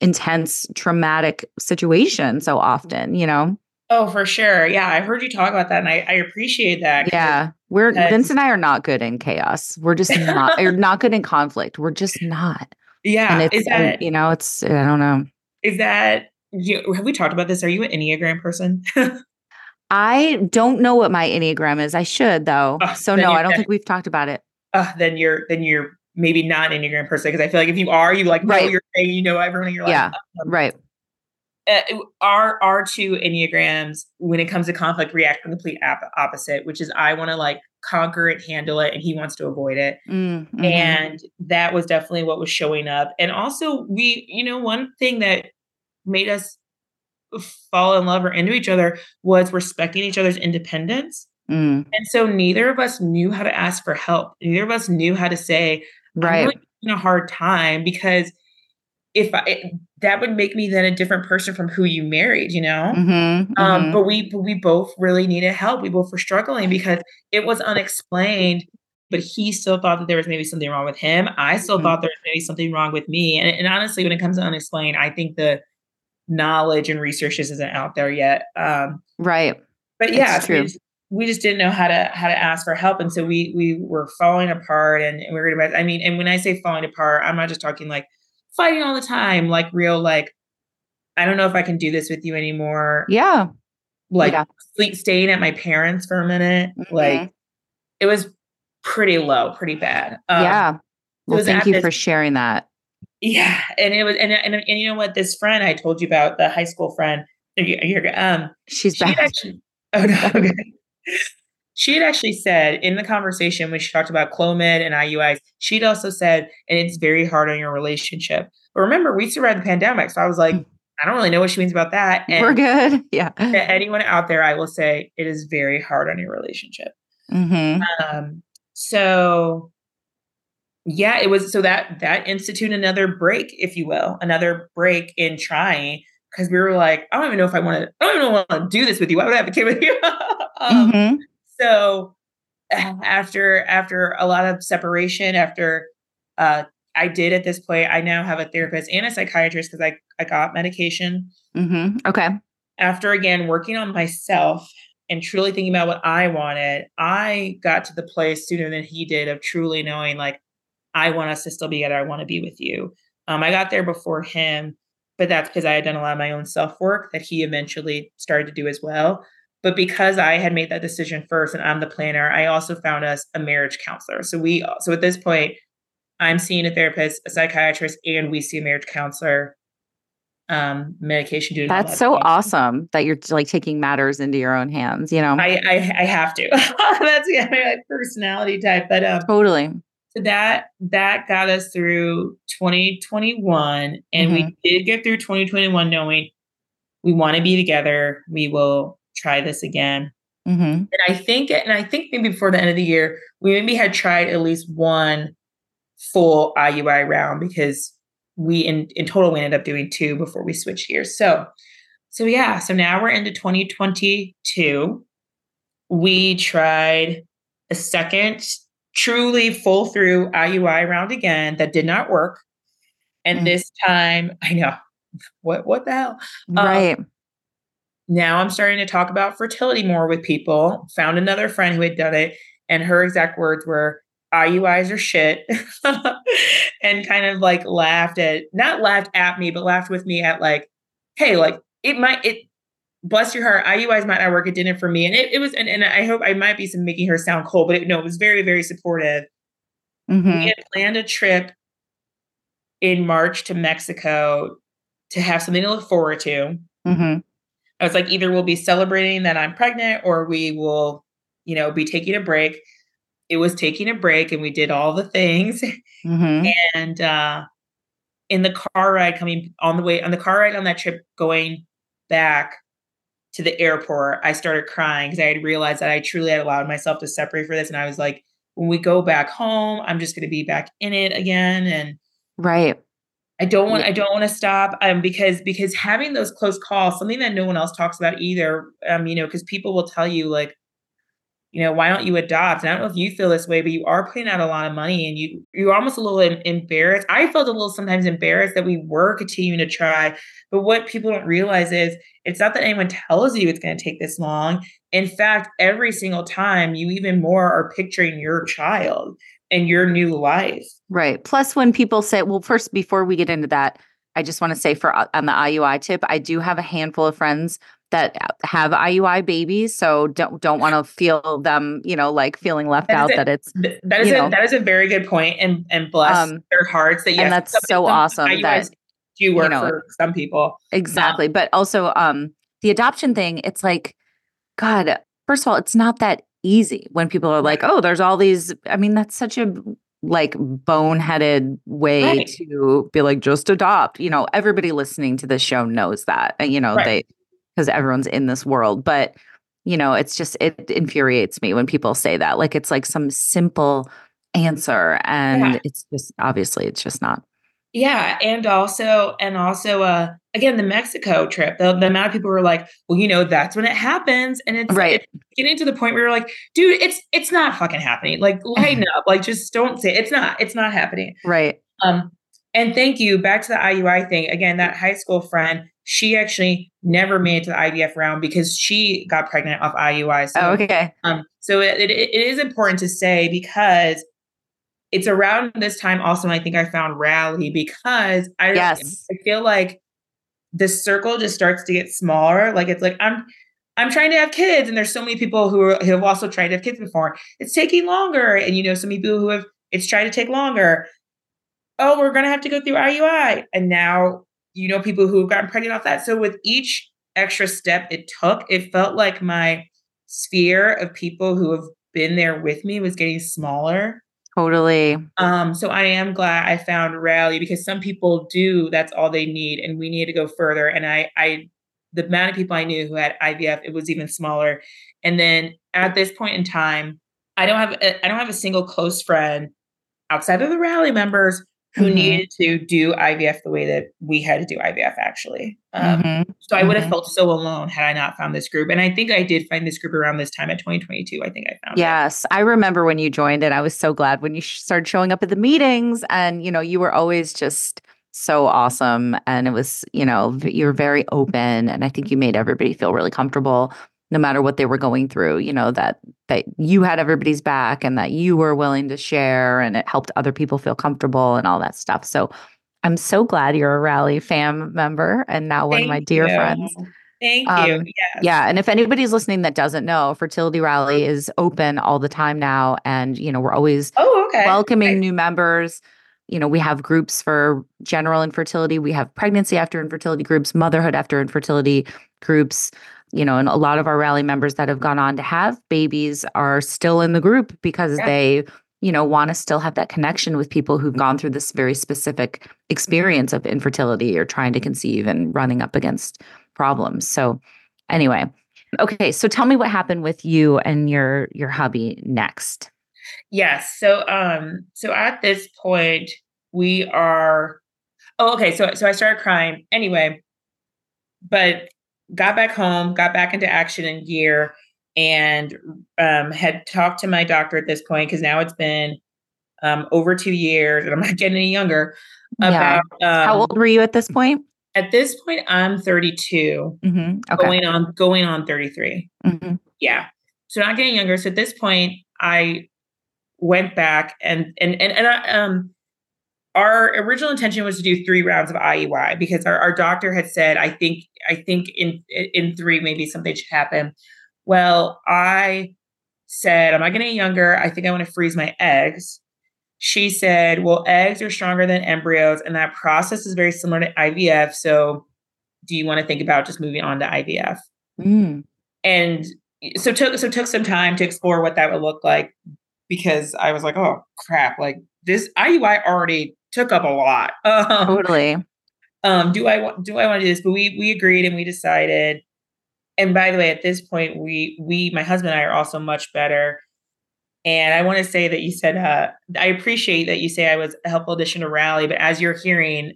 intense traumatic situation so often, you know?
Oh, for sure. Yeah, I heard you talk about that and I, I appreciate that.
Yeah. We're Vince and I are not good in chaos. We're just not You're not good in conflict. We're just not.
Yeah.
And it's that, you know, it's I don't know.
Is that you, have we talked about this? Are you an Enneagram person?
I don't know what my Enneagram is. I should though. Oh, so no, I don't think we've talked about it.
Uh, then you're then you're maybe not an Enneagram person because I feel like if you are, you like know right. you're saying, you know everyone in your life.
Yeah, um, right.
Uh, our our two enneagrams, when it comes to conflict, react the complete opposite, which is I want to like conquer it, handle it, and he wants to avoid it. Mm-hmm. And that was definitely what was showing up. And also, we, you know, one thing that made us fall in love or into each other was respecting each other's independence. Mm. And so neither of us knew how to ask for help. Neither of us knew how to say,
right.
Really a hard time because if I it, that would make me then a different person from who you married, you know. Mm-hmm, um, mm-hmm. But we but we both really needed help. We both were struggling because it was unexplained. But he still thought that there was maybe something wrong with him. I still mm-hmm. thought there was maybe something wrong with me. And, and honestly, when it comes to unexplained, I think the knowledge and research isn't out there yet. Um,
right.
But yeah, true we just didn't know how to how to ask for help. And so we we were falling apart and, and we were gonna i mean and when i say falling apart i'm not just talking like fighting all the time like real like i don't know if i can do this with you anymore.
Yeah.
Like
yeah.
sleep staying at my parents for a minute mm-hmm. like it was pretty low pretty bad.
Um, yeah. well thank you this, for sharing that.
Yeah and it was and, and and you know what? This friend i told you about the high school friend you're, um
she's back.
actually, oh no okay she had actually said in the conversation when she talked about Clomid and IUIs, she'd also said, and it's very hard on your relationship. But remember, we survived the pandemic. So I was like. I don't really know what she means about that.
And We're good. Yeah.
To anyone out there, I will say it is very hard on your relationship. Mm-hmm. Um, so yeah, it was so that that institute another break, if you will, another break in trying because we were like, I don't even know if I want to, I don't even want to do this with you. Why would I have a kid with you? um, mm-hmm. So after after a lot of separation, after uh, I did at this point, I now have a therapist and a psychiatrist because I I got medication.
Mm-hmm. Okay.
After again working on myself and truly thinking about what I wanted, I got to the place sooner than he did of truly knowing like I want us to still be together. I want to be with you. Um, I got there before him, but that's because I had done a lot of my own self work that he eventually started to do as well. But because I had made that decision first and I'm the planner, I also found us a marriage counselor. So we so at this point, I'm seeing a therapist, a psychiatrist, and we see a marriage counselor. Um, medication
that's so things. awesome that you're like taking matters into your own hands. You know,
I I, I have to. that's yeah, my personality type. But um,
totally.
So that that got us through 2021, and mm-hmm. we did get through 2021 knowing we want to be together. We will try this again. Mm-hmm. And I think, and I think maybe before the end of the year, we maybe had tried at least one full IUI round because we in, in total we ended up doing two before we switched gears. So, so yeah, so now we're into 2022. We tried a second truly full through IUI round again that did not work. And mm. this time, I know what what the hell?
Right. Um,
now I'm starting to talk about fertility more with people. Found another friend who had done it, and her exact words were IUIs are shit. and kind of like laughed at not laughed at me, but laughed with me at like, hey, like it might it bless your heart, IUIs might not work. It didn't for me. And it, it was and, and I hope I might be some making her sound cold, but it, no, it was very, very supportive Mm-hmm. We had planned a trip in March to Mexico to have something to look forward to. Mm-hmm. I was like, either we'll be celebrating that I'm pregnant or we will, you know, be taking a break. It was taking a break and we did all the things. Mm-hmm. And uh, in the car ride coming on the way, on the car ride on that trip going back to the airport, I started crying because I had realized that I truly had allowed myself to separate for this. And I was like, when we go back home, I'm just going to be back in it again. And
right.
I don't want. Yeah. I don't want to stop. Um, because because having those close calls, something that no one else talks about either. Um, you know, because people will tell you like, you know, why don't you adopt? And I don't know if you feel this way, but you are putting out a lot of money, and you you're almost a little embarrassed. I felt a little sometimes embarrassed that we were continuing to try, but what people don't realize is it's not that anyone tells you it's going to take this long. In fact, every single time, you even more are picturing your child and your new life.
Right. Plus, when people say, well, first, before we get into that, I just want to say for uh, on the IUI tip, I do have a handful of friends that have IUI babies, so don't don't want to feel them, you know, like feeling left that out. A, that it's
that is a, know, that is a very good point, and and bless um, their hearts that yes,
and that's so awesome IUIs that
do work you know, for some people
exactly. Um, but also, um, the adoption thing, it's like, God, first of all, it's not that easy when people are like, oh, there's all these. I mean, that's such a like boneheaded way right. to be like just adopt you know everybody listening to this show knows that you know right. they because everyone's in this world but you know it's just it infuriates me when people say that like it's like some simple answer and yeah. it's just obviously it's just not
yeah and also and also uh again the mexico trip the, the amount of people were like well you know that's when it happens and it's
right
it's getting to the point where you're like dude it's it's not fucking happening like lighten up like just don't say it. it's not it's not happening
right
um and thank you back to the iui thing again that high school friend she actually never made it to the IVF round because she got pregnant off IUI.
So, oh, okay.
Um, so it, it, it is important to say because it's around this time also I think I found Rally because I
yes.
I feel like the circle just starts to get smaller. Like it's like I'm I'm trying to have kids, and there's so many people who, are, who have also tried to have kids before. It's taking longer, and you know, some people who have it's tried to take longer. Oh, we're gonna have to go through IUI, and now you know people who have gotten pregnant off that. So with each extra step it took, it felt like my sphere of people who have been there with me was getting smaller.
Totally.
Um, so I am glad I found Rally because some people do, that's all they need, and we need to go further. And I I the amount of people I knew who had IVF, it was even smaller. And then at this point in time, I don't have a, I don't have a single close friend outside of the rally members who mm-hmm. needed to do IVF the way that we had to do IVF actually. Um, mm-hmm. So I would have mm-hmm. felt so alone had I not found this group. And I think I did find this group around this time at 2022. I think I found
yes,
it.
I remember when you joined and I was so glad when you started showing up at the meetings and, you know, you were always just so awesome. And it was, you know, you're very open. And I think you made everybody feel really comfortable no matter what they were going through you know that that you had everybody's back and that you were willing to share and it helped other people feel comfortable and all that stuff so i'm so glad you're a rally fam member and now one Thank of my dear
you.
friends
Thank um, you. Yes.
Yeah. And if anybody's listening that doesn't know, Fertility Rally is open all the time now. And, you know, we're always
oh, okay.
welcoming okay. new members. You know, we have groups for general infertility, we have pregnancy after infertility groups, motherhood after infertility groups you know, and a lot of our rally members that have gone on to have babies are still in the group because yeah. they, you know, want to still have that connection with people who've gone through this very specific experience of infertility or trying to conceive and running up against problems. So, anyway, okay, so tell me what happened with you and your your hubby next.
Yes. So, um, so at this point, we are. Oh, okay. So, so I started crying anyway, but got back home, got back into action and gear, and um, had talked to my doctor at this point because now it's been um, over two years and I'm not getting any younger.
About yeah. how old were you at this point?
At this point, I'm 32, mm-hmm. okay. going on going on 33. Mm-hmm. Yeah, so not getting younger. So at this point, I went back and and and and I, um our original intention was to do three rounds of IUI because our, our doctor had said, I think, I think in in three, maybe something should happen. Well, I said, I'm not getting younger. I think I want to freeze my eggs. she said, Well, eggs are stronger than embryos, and that process is very similar to IVF. So, do you want to think about just moving on to IVF? Mm. And so took so took some time to explore what that would look like because I was like, oh crap, like this IUI already took up a lot.
Um, totally.
Um, do I want do I want to do this? But we we agreed and we decided. And by the way, at this point, we we my husband and I are also much better. And I want to say that you said uh, I appreciate that you say I was a helpful addition to Rally, but as you're hearing,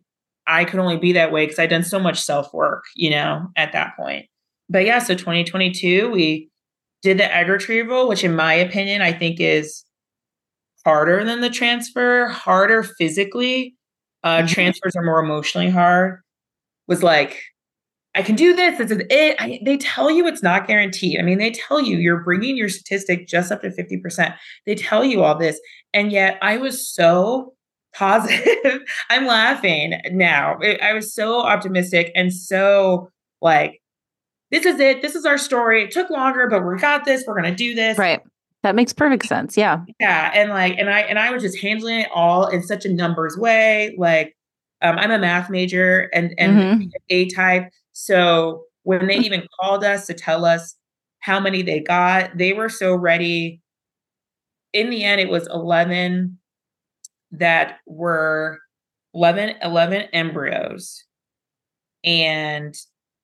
I could only be that way because I'd done so much self work, you know, at that point. But yeah, so 2022, we did the egg retrieval, which in my opinion, I think is harder than the transfer, harder physically. Uh, mm-hmm. Transfers are more emotionally hard. Was like, I can do this. This is it. I, they tell you it's not guaranteed. I mean, they tell you you're bringing your statistic just up to 50%. They tell you all this. And yet I was so positive. I'm laughing now. I was so optimistic and so like, this is it. This is our story. It took longer, but we got this. We're going to do this.
Right. That makes perfect sense. Yeah.
Yeah. And like, and I, and I was just handling it all in such a numbers way. Like, um, I'm a math major and, and mm-hmm. A type. So when they even called us to tell us how many they got, they were so ready. In the end, it was 11 that were 11, 11 embryos. And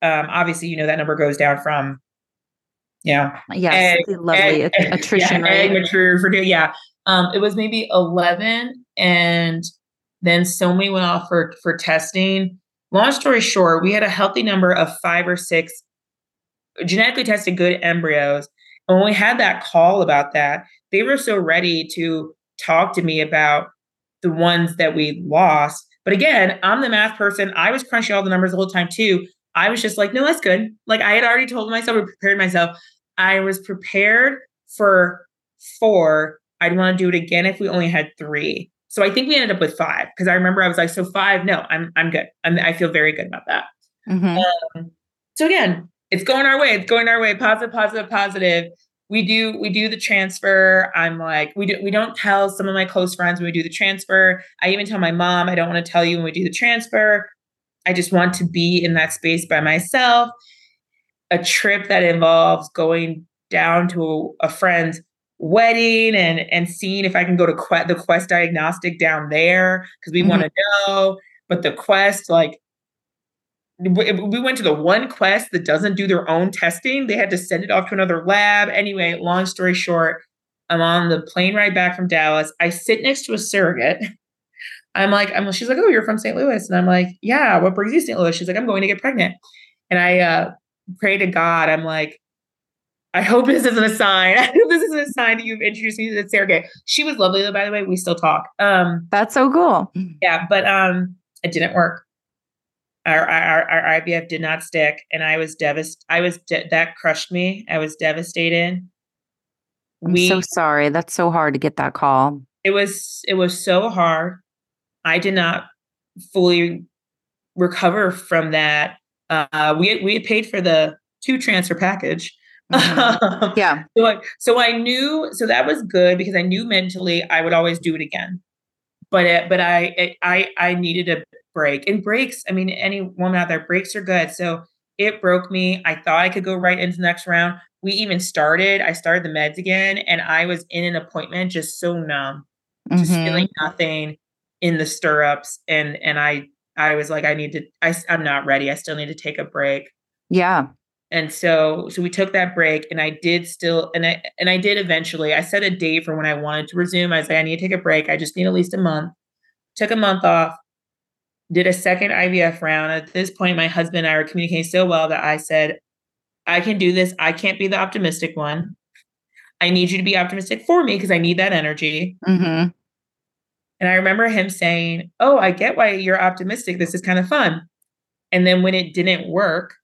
um, obviously, you know, that number goes down from yeah.
Yes. Egg, lovely attrition
yeah,
rate.
mature for yeah. Um, it was maybe 11 and then so many went off for for testing. Long story short, we had a healthy number of five or six genetically tested good embryos. And when we had that call about that, they were so ready to talk to me about the ones that we lost. But again, I'm the math person. I was crunching all the numbers the whole time too. I was just like, no, that's good. Like I had already told myself, I prepared myself. I was prepared for four. I'd want to do it again if we only had three. So I think we ended up with five because I remember I was like, so five, no, I'm I'm good. I'm, I feel very good about that. Mm-hmm. Um, so again, it's going our way. It's going our way. Positive, positive, positive. We do we do the transfer. I'm like we do we don't tell some of my close friends when we do the transfer. I even tell my mom I don't want to tell you when we do the transfer. I just want to be in that space by myself. A trip that involves going down to a, a friend's wedding and and seeing if I can go to Quest, the Quest Diagnostic down there because we mm-hmm. want to know. But the Quest, like, we went to the one Quest that doesn't do their own testing. They had to send it off to another lab. Anyway, long story short, I'm on the plane ride back from Dallas. I sit next to a surrogate I'm like, I'm she's like, oh, you're from St. Louis. And I'm like, yeah, what brings you to St. Louis? She's like, I'm going to get pregnant. And I uh pray to God, I'm like, I hope this isn't a sign. I hope this isn't a sign that you've introduced me to surrogate. She was lovely though, by the way. We still talk. Um
that's so cool.
Yeah, but um it didn't work. Our, our, our IVF did not stick, and I was devastated. I was de- that crushed me. I was devastated.
I'm we, so sorry. That's so hard to get that call.
It was it was so hard. I did not fully recover from that. Uh, we we had paid for the two transfer package.
Mm-hmm. yeah.
so, I, so I knew so that was good because I knew mentally I would always do it again. But it, but I it, I I needed a break and breaks. I mean, any woman out there breaks are good. So it broke me. I thought I could go right into the next round. We even started. I started the meds again, and I was in an appointment just so numb, just mm-hmm. feeling nothing in the stirrups and and I I was like I need to I I'm not ready. I still need to take a break.
Yeah.
And so so we took that break and I did still and I and I did eventually. I set a date for when I wanted to resume. I was like I need to take a break. I just need at least a month. Took a month off. Did a second IVF round. At this point my husband and I were communicating so well that I said I can do this. I can't be the optimistic one. I need you to be optimistic for me because I need that energy. Mm-hmm. And I remember him saying, Oh, I get why you're optimistic. This is kind of fun. And then when it didn't work,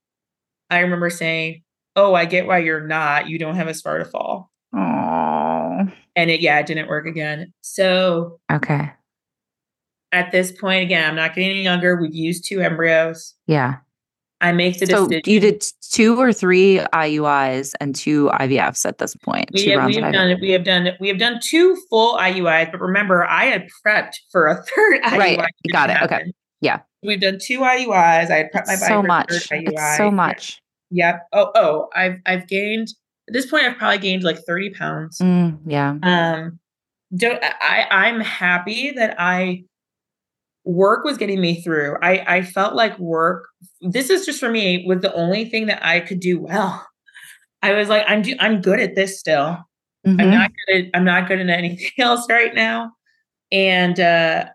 I remember saying, Oh, I get why you're not. You don't have as far to fall.
Oh.
And it, yeah, it didn't work again. So,
okay.
At this point, again, I'm not getting any younger. We've used two embryos.
Yeah.
I make the
So
decision.
you did two or three IUIs and two IVFs at this point.
We, have, we have done we have done we have done two full IUIs, but remember, I had prepped for a third IUI.
Right, got it, okay. Yeah.
we've done two IUIs. I had prepped my
It's
body
so
for
much.
a third IUI.
It's so much.
Yep. Oh, oh, I've I've gained at this point. I've probably gained like thirty pounds.
Mm, yeah.
Um, don't I? I'm happy that I work was getting me through. I I felt like work. This is just for me was the only thing that I could do well. I was like, I'm do, I'm good at this still. I'm
Mhm.
not good at I'm not good at anything else right now. And uh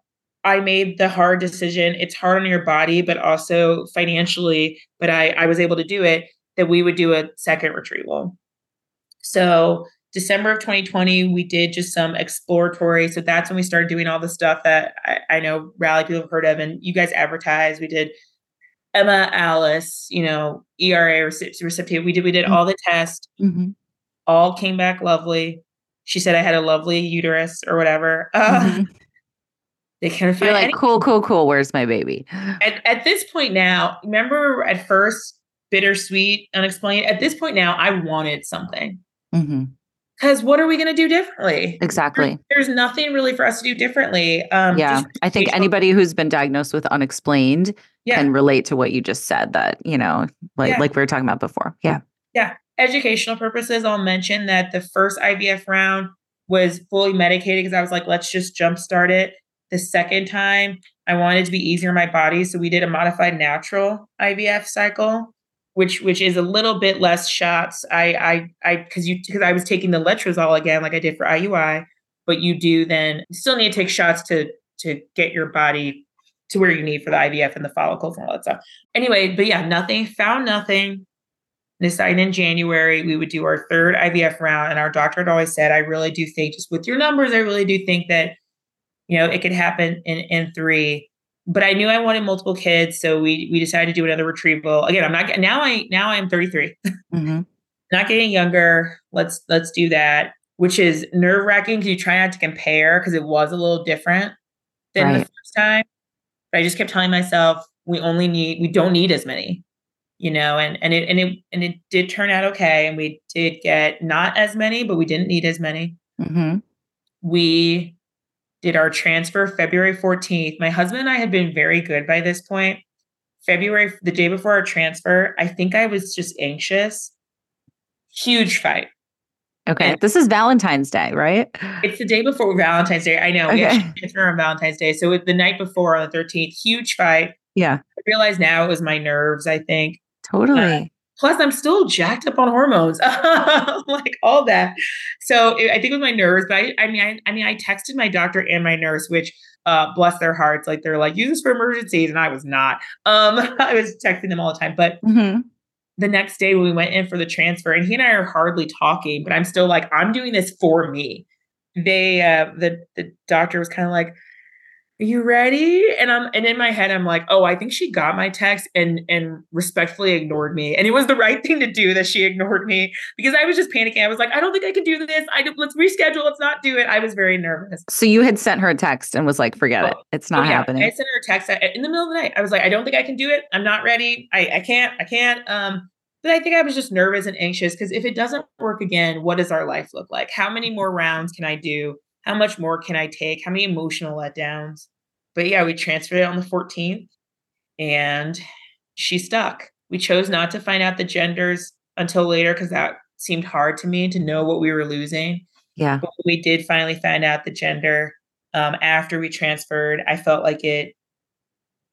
I made the hard decision. It's hard on your body, but also financially, but I I was able to do it that we would do a second retrieval. So December of 2020, we did just some exploratory. So that's when we started doing all the stuff that I, I know rally people have heard of, and you guys advertise. We did Emma, Alice, you know, ERA receptive. We did we did all the tests
Mhm.
all came back lovely. She said I had a lovely uterus or whatever. Uh,
Mhm.
They kind of
You're
feel
like,
like
cool, cool, cool. Where's my baby?
at, at this point now. Remember at first bittersweet, unexplained. At this point now, I wanted something
hmm
because what are we going to do differently?
Exactly.
There's nothing really for us to do differently. Um,
Yeah. I think anybody who's been diagnosed with unexplained
Yeah.
can relate to what you just said that, you know, like
Yeah.
like we were talking about before. Yeah. Yeah.
Educational purposes, I'll mention that the first IVF round was fully medicated because I was like, let's just jumpstart it. The second time, I wanted to be easier on my body, so we did a modified natural IVF cycle, which which is a little bit less shots. I I I because you because I was taking the letrozole again, like I did for IUI, but you do then you still need to take shots to to get your body to where you need for the IVF and the follicles and all that stuff. Anyway, but yeah, nothing found nothing decided in January we would do our third IVF round. And our doctor had always said, I really do think, just with your numbers, I really do think that, you know, it could happen in, in three. But I knew I wanted multiple kids. So we we decided to do another retrieval. Again, I'm not now I now I'm 33.
hmm
not getting younger. Let's let's do that. Which is nerve wracking because you try not to compare because it was a little different than the first time. But I just kept telling myself we only need we don't need as many, you know, and and it and it and it did turn out okay. And we did get not as many, but we didn't need as many.
hmm
We did our transfer February 14th. My husband and I had been very good by this point. February, the day before our transfer, I think I was just anxious. Huge fight.
Okay.
And-
This is Valentine's Day, right?
It's the day before Valentine's Day. I know. We
Okay.
actually transferred on Valentine's Day. So the night before on the 13th, huge fight.
Yeah.
I realize now it was my nerves, I think.
Totally.
Plus, I'm still jacked up on hormones, like all that. So it, I think it was my nerves. But I, I mean, I, I mean, I texted my doctor and my nurse, which uh, bless their hearts, like they're like use this for emergencies, and I was not. Um, I was texting them all the time. But
hmm
the next day when we went in for the transfer, and he and I are hardly talking, but I'm still like, I'm doing this for me. They, uh, the the doctor was kind of like, "Are you ready?" And I'm, and in my head, I'm like, "Oh, I think she got my text and and respectfully ignored me." And it was the right thing to do that she ignored me because I was just panicking. I was like, "I don't think I can do this. I let's reschedule. Let's not do it." I was very nervous.
So you had sent her a text and was like, forget it. It's not
Oh, yeah.
happening.
I sent her a text in the middle of the night. I was like, I don't think I can do it. I'm not ready. I, I can't. I can't. Um, but I think I was just nervous and anxious because if it doesn't work again, what does our life look like? How many more rounds can I do? How much more can I take? How many emotional letdowns? But yeah, we transferred it on the 14th and she stuck. We chose not to find out the genders until later because that seemed hard to me to know what we were losing
yeah.
but we did finally find out the gender um, after we transferred. I felt like it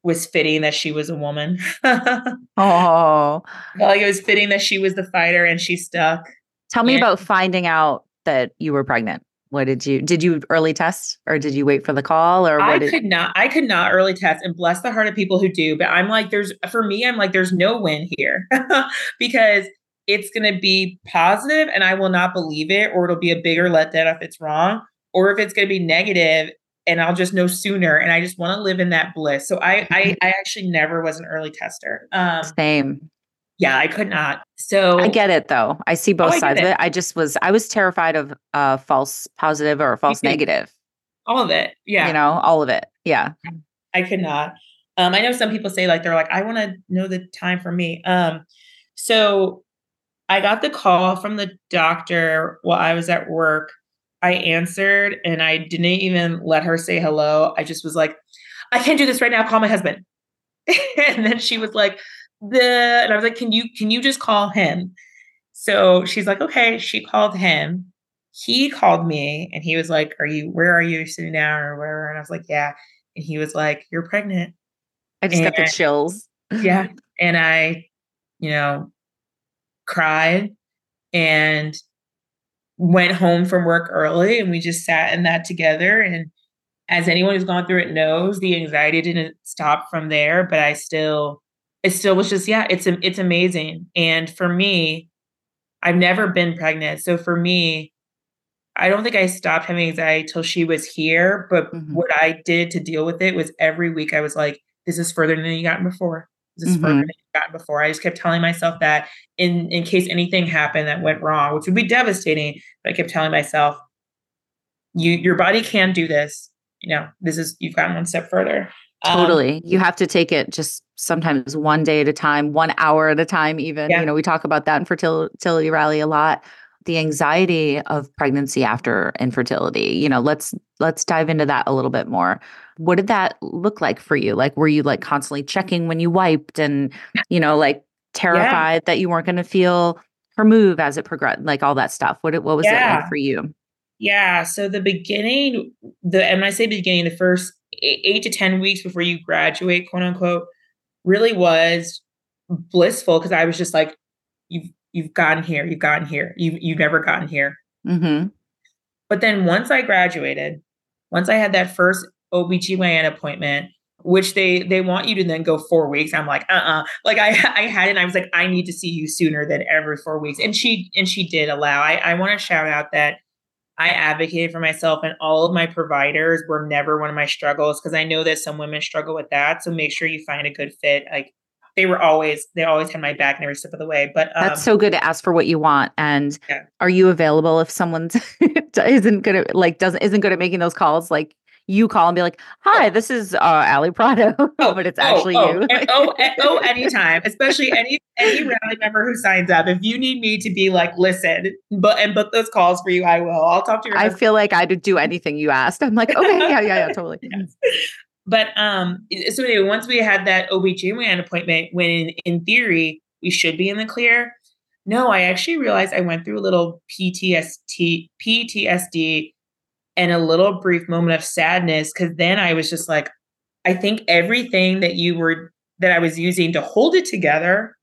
was fitting that she was a woman.
Oh,
like it was fitting that she was the fighter and she stuck.
tell me
Yeah.
about finding out that you were pregnant. What did you, did you early test or did you wait for the call or
I
what did,
could not, I could not early test and bless the heart of people who do, but I'm like, there's, for me, I'm like, there's no win here because it's going to be positive and I will not believe it, or it'll be a bigger letdown if it's wrong, or if it's going to be negative and I'll just know sooner. And I just want to live in that bliss. So I, I, I actually never was an early tester. Um,
same.
Yeah, I could not. So
I get it though. I see both
Oh, I get
sides of
it.
I just was, I was terrified of uh false positive or a
false
negative,
all of it. Yeah.
you know, all of it. Yeah.
I could not. Um, I know some people say like they're like, I want to know the time for me. Um, so I got the call from the doctor while I was at work. I answered and I didn't even let her say hello. I just was like, I can't do this right now. Call my husband. and then she was like, the and I was like, Can you can you just call him? So she's like, Okay. She called him. He called me and he was like, Are you where are you sitting down or wherever? And I was like, Yeah. And he was like, You're pregnant.
I just and, got the chills.
yeah. And I, you know, cried and went home from work early and we just sat in that together and as anyone who's gone through it knows the anxiety didn't stop from there but i still it still was just yeah it's it's amazing. And for me i've never been pregnant. So for me i don't think i stopped having anxiety till she was here but mm-hmm. what i did to deal with it was every week i was like this is further than you gotten before. This is mm-hmm. further than you gotten before. I just kept telling myself that in in case anything happened that went wrong which would be devastating but i kept telling myself you your body can do this. You know this is you've gotten one step further
totally um, you have to take it just sometimes one day at a time one hour at a time even yeah. you know we talk about that in fertility rally a lot the anxiety of pregnancy after infertility you know let's let's dive into that a little bit more what did that look like for you like were you like constantly checking when you wiped and you know like terrified yeah. that you weren't going to feel her move as it progressed like all that stuff what what was yeah. it like for you
yeah. So the beginning, the and when I say beginning, the first eight to ten weeks before you graduate, quote unquote, really was blissful because I was just like, you've you've gotten here, you've gotten here, you've you've never gotten here. Mm-hmm. But then once I graduated, once I had that first OBGYN appointment, which they they want you to then go four weeks. I'm like, uh-uh. Like I I had it and I was like, I need to see you sooner than every four weeks. And she and she did allow. I, I want to shout out that I advocated for myself, and all of my providers were never one of my struggles because I know that some women struggle with that. So make sure you find a good fit. Like they were always, they always had my back and every step of the way. But
um, that's so good to ask for what you want. And yeah. are you available if someone's isn't good at like doesn't isn't good at making those calls? Like you call and be like, "Hi, this is uh, Ali Prato," oh, but it's oh, actually
oh,
you.
And, oh, oh, anytime, especially any any rally member who signs up. If you need me to be like, listen, but and book those calls for you, I will. I'll talk to you.
I feel like I'd do anything you asked. I'm like, okay, yeah, yeah, yeah, totally. yes.
But um, so anyway, once we had that OBGYN appointment, when in, in theory we should be in the clear. No, I actually realized I went through a little PTSD PTSD and a little brief moment of sadness because then I was just like, I think everything that you were that I was using to hold it together,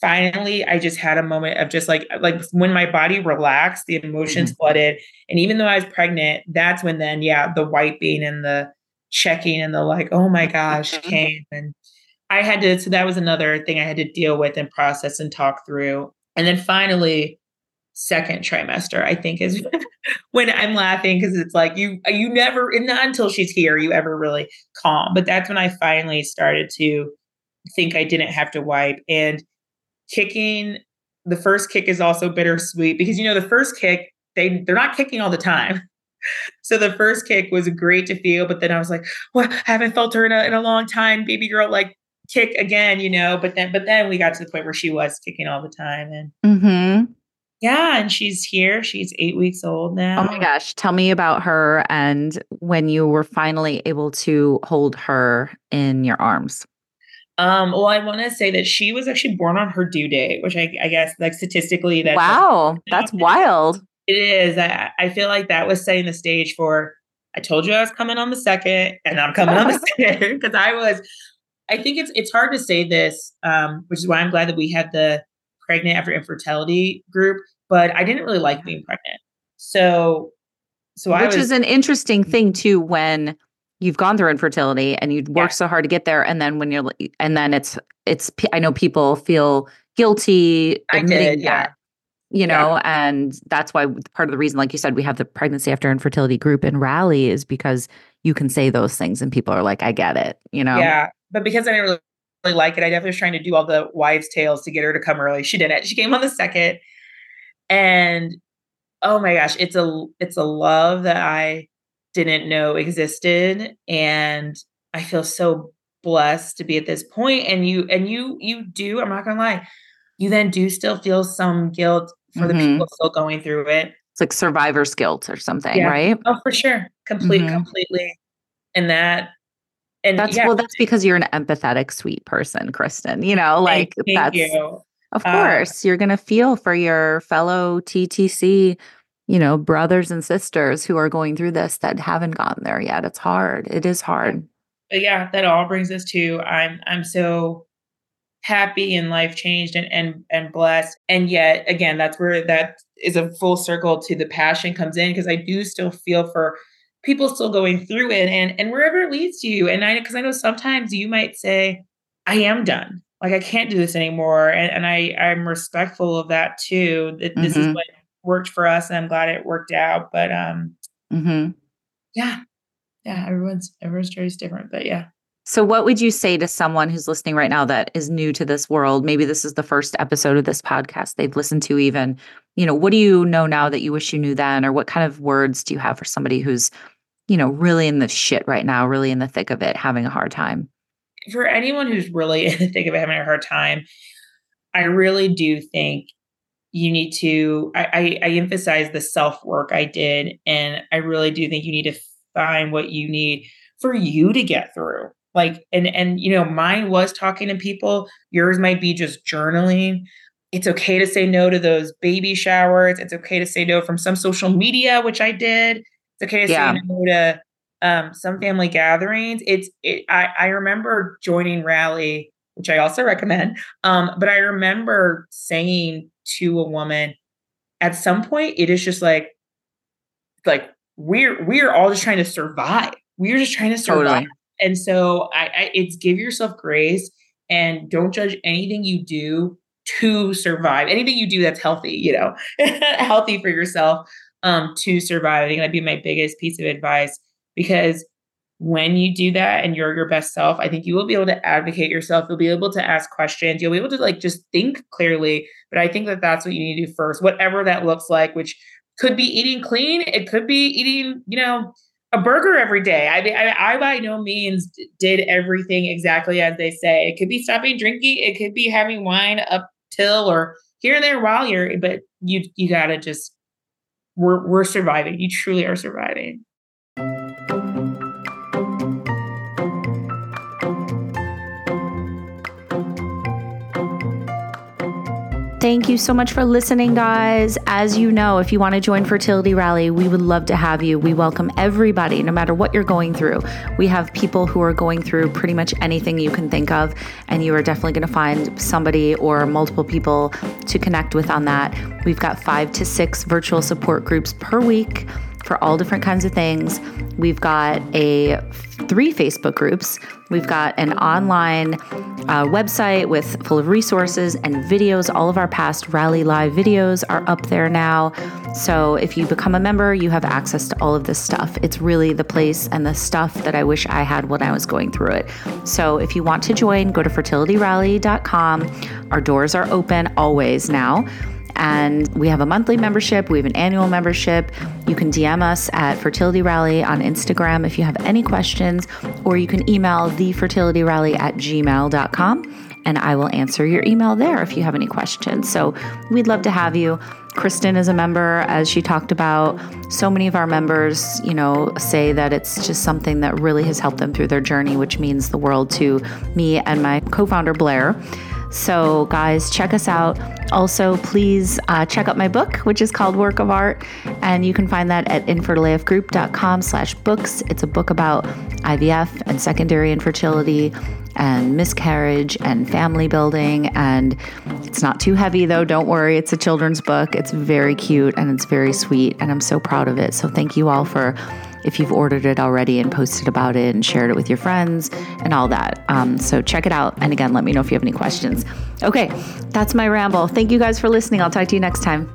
finally I just had a moment of just like like when my body relaxed, the emotions mm-hmm. flooded. And even though I was pregnant, that's when then, yeah, the wiping and the checking and the like, oh my gosh, mm-hmm. came. And I had to, so that was another thing I had to deal with and process and talk through. And then finally, second trimester i think is when i'm laughing because it's like you you never not until she's here you ever really calm but that's when i finally started to think i didn't have to wipe and kicking the first kick is also bittersweet because you know the first kick they they're not kicking all the time so the first kick was great to feel but then i was like well i haven't felt her in a, in a long time baby girl like kick again you know but then but then we got to the point where she was kicking all the time and mm-hmm. Yeah, and she's here. She's eight weeks old now.
Oh my gosh. Tell me about her and when you were finally able to hold her in your arms.
Um, well, I want to say that she was actually born on her due date, which I, I guess like statistically that's
wow, that's wild.
It is. I, I feel like that was setting the stage for I told you I was coming on the second, and I'm coming on the second because I was. I think it's it's hard to say this, um, which is why I'm glad that we had the pregnant after infertility group, but I didn't really like being pregnant. So, so
which
was,
is an interesting thing too when you've gone through infertility and you work yeah. so hard to get there, and then when you're and then it's it's I know people feel guilty admitting did, yeah. that you know yeah. and that's why part of the reason like you said we have the pregnancy after infertility group and rally is because you can say those things and people are like i get it you know
yeah but because i didn't really really like it. I definitely was trying to do all the wives' tales to get her to come early. She didn't. She came on the second. And oh my gosh, it's a it's a love that I didn't know existed. And I feel so blessed to be at this point. and you and you you do i'm not gonna lie you then do still feel some guilt for the
Mhm.
people still going through it
It's like survivor's guilt or something,
Yeah.
right?
oh for sure complete
Mhm.
completely and that and
That's
yeah
well, that's because you're an empathetic, sweet person, Kristin. You know, like
thank, thank
that's
you
of
Uh,
course you're gonna feel for your fellow TTC, you know, brothers and sisters who are going through this that haven't gotten there yet. It's hard. It is hard.
but yeah that all brings us to i'm i'm so happy and life changed and and and blessed and yet again that's where that is a full circle to the passion comes in because i do still feel for people still going through it and and wherever it leads you and i because i know sometimes you might say i am done. Like i can't do this anymore and, and i i'm respectful of that too that this is
Mhm.
what worked for us and i'm glad it worked out but um
hmm
yeah. Yeah everyone's everyone's story is different but yeah
So, what would you say to someone who's listening right now that is new to this world? Maybe this is the first episode of this podcast they've listened to, even. You know, what do you know now that you wish you knew then? Or what kind of words do you have for somebody who's, you know, really in the shit right now, really in the thick of it, having a hard time?
for anyone who's really in the thick of it, having a hard time, I really do think you need to. I, I, I emphasize the self work I did, and I really do think you need to find what you need for you to get through. Like, and and you know, mine was talking to people. Yours might be just journaling. It's okay to say no to those baby showers. It's okay to say no from some social media, which I did. It's okay to
Yeah.
say no to um, some family gatherings. It's it, I I remember joining rally, which I also recommend. Um, but I remember saying to a woman, at some point, it is just like like we're we're all just trying to survive. We're just trying to survive.
Totally.
And so I, I it's give yourself grace and don't judge anything you do to survive. Anything you do that's healthy, you know, healthy for yourself um to survive. I think that'd be my biggest piece of advice because when you do that and you're your best self, I think you will be able to advocate yourself. You'll be able to ask questions. You'll be able to like just think clearly. But I think that that's what you need to do first, whatever that looks like, which could be eating clean. It could be eating, you know, a burger every day. I, I, I by no means did everything exactly as they say. It could be stopping drinking. It could be having wine up till or here and there while you're. But you you gotta just we're we're surviving. You truly are surviving.
Thank you so much for listening, guys. As you know, if you want to join Fertility Rally, we would love to have you. We welcome everybody, no matter what you're going through. We have people who are going through pretty much anything you can think of, and you are definitely going to find somebody or multiple people to connect with on that. We've got five to six virtual support groups per week for all different kinds of things. We've got a three Facebook groups. We've got an online uh, website with full of resources and videos. All of our past Rally Live videos are up there now. So if you become a member, you have access to all of this stuff. It's really the place and the stuff that I wish I had when I was going through it. So if you want to join, go to fertilityrally.com. Our doors are open always now. And we have a monthly membership, we have an annual membership. You can DM us at Fertility Rally on Instagram if you have any questions, or you can email thefertilityrally at gmail.com and I will answer your email there if you have any questions. So we'd love to have you. Kristin is a member, as she talked about. So many of our members, you know, say that it's just something that really has helped them through their journey, which means the world to me and my co founder, Blair. So, guys, check us out. Also, please uh, check out my book, which is called Work of Art, and you can find that at infertileafgroup.com slash books. It's a book about IVF and secondary infertility and miscarriage and family building. And it's not too heavy, though. Don't worry. It's a children's book. It's very cute and it's very sweet. And I'm so proud of it. So, thank you all for if you've ordered it already and posted about it and shared it with your friends and all that. Um, so check it out. And again, let me know if you have any questions. Okay, that's my ramble. Thank you guys for listening. I'll talk to you next time.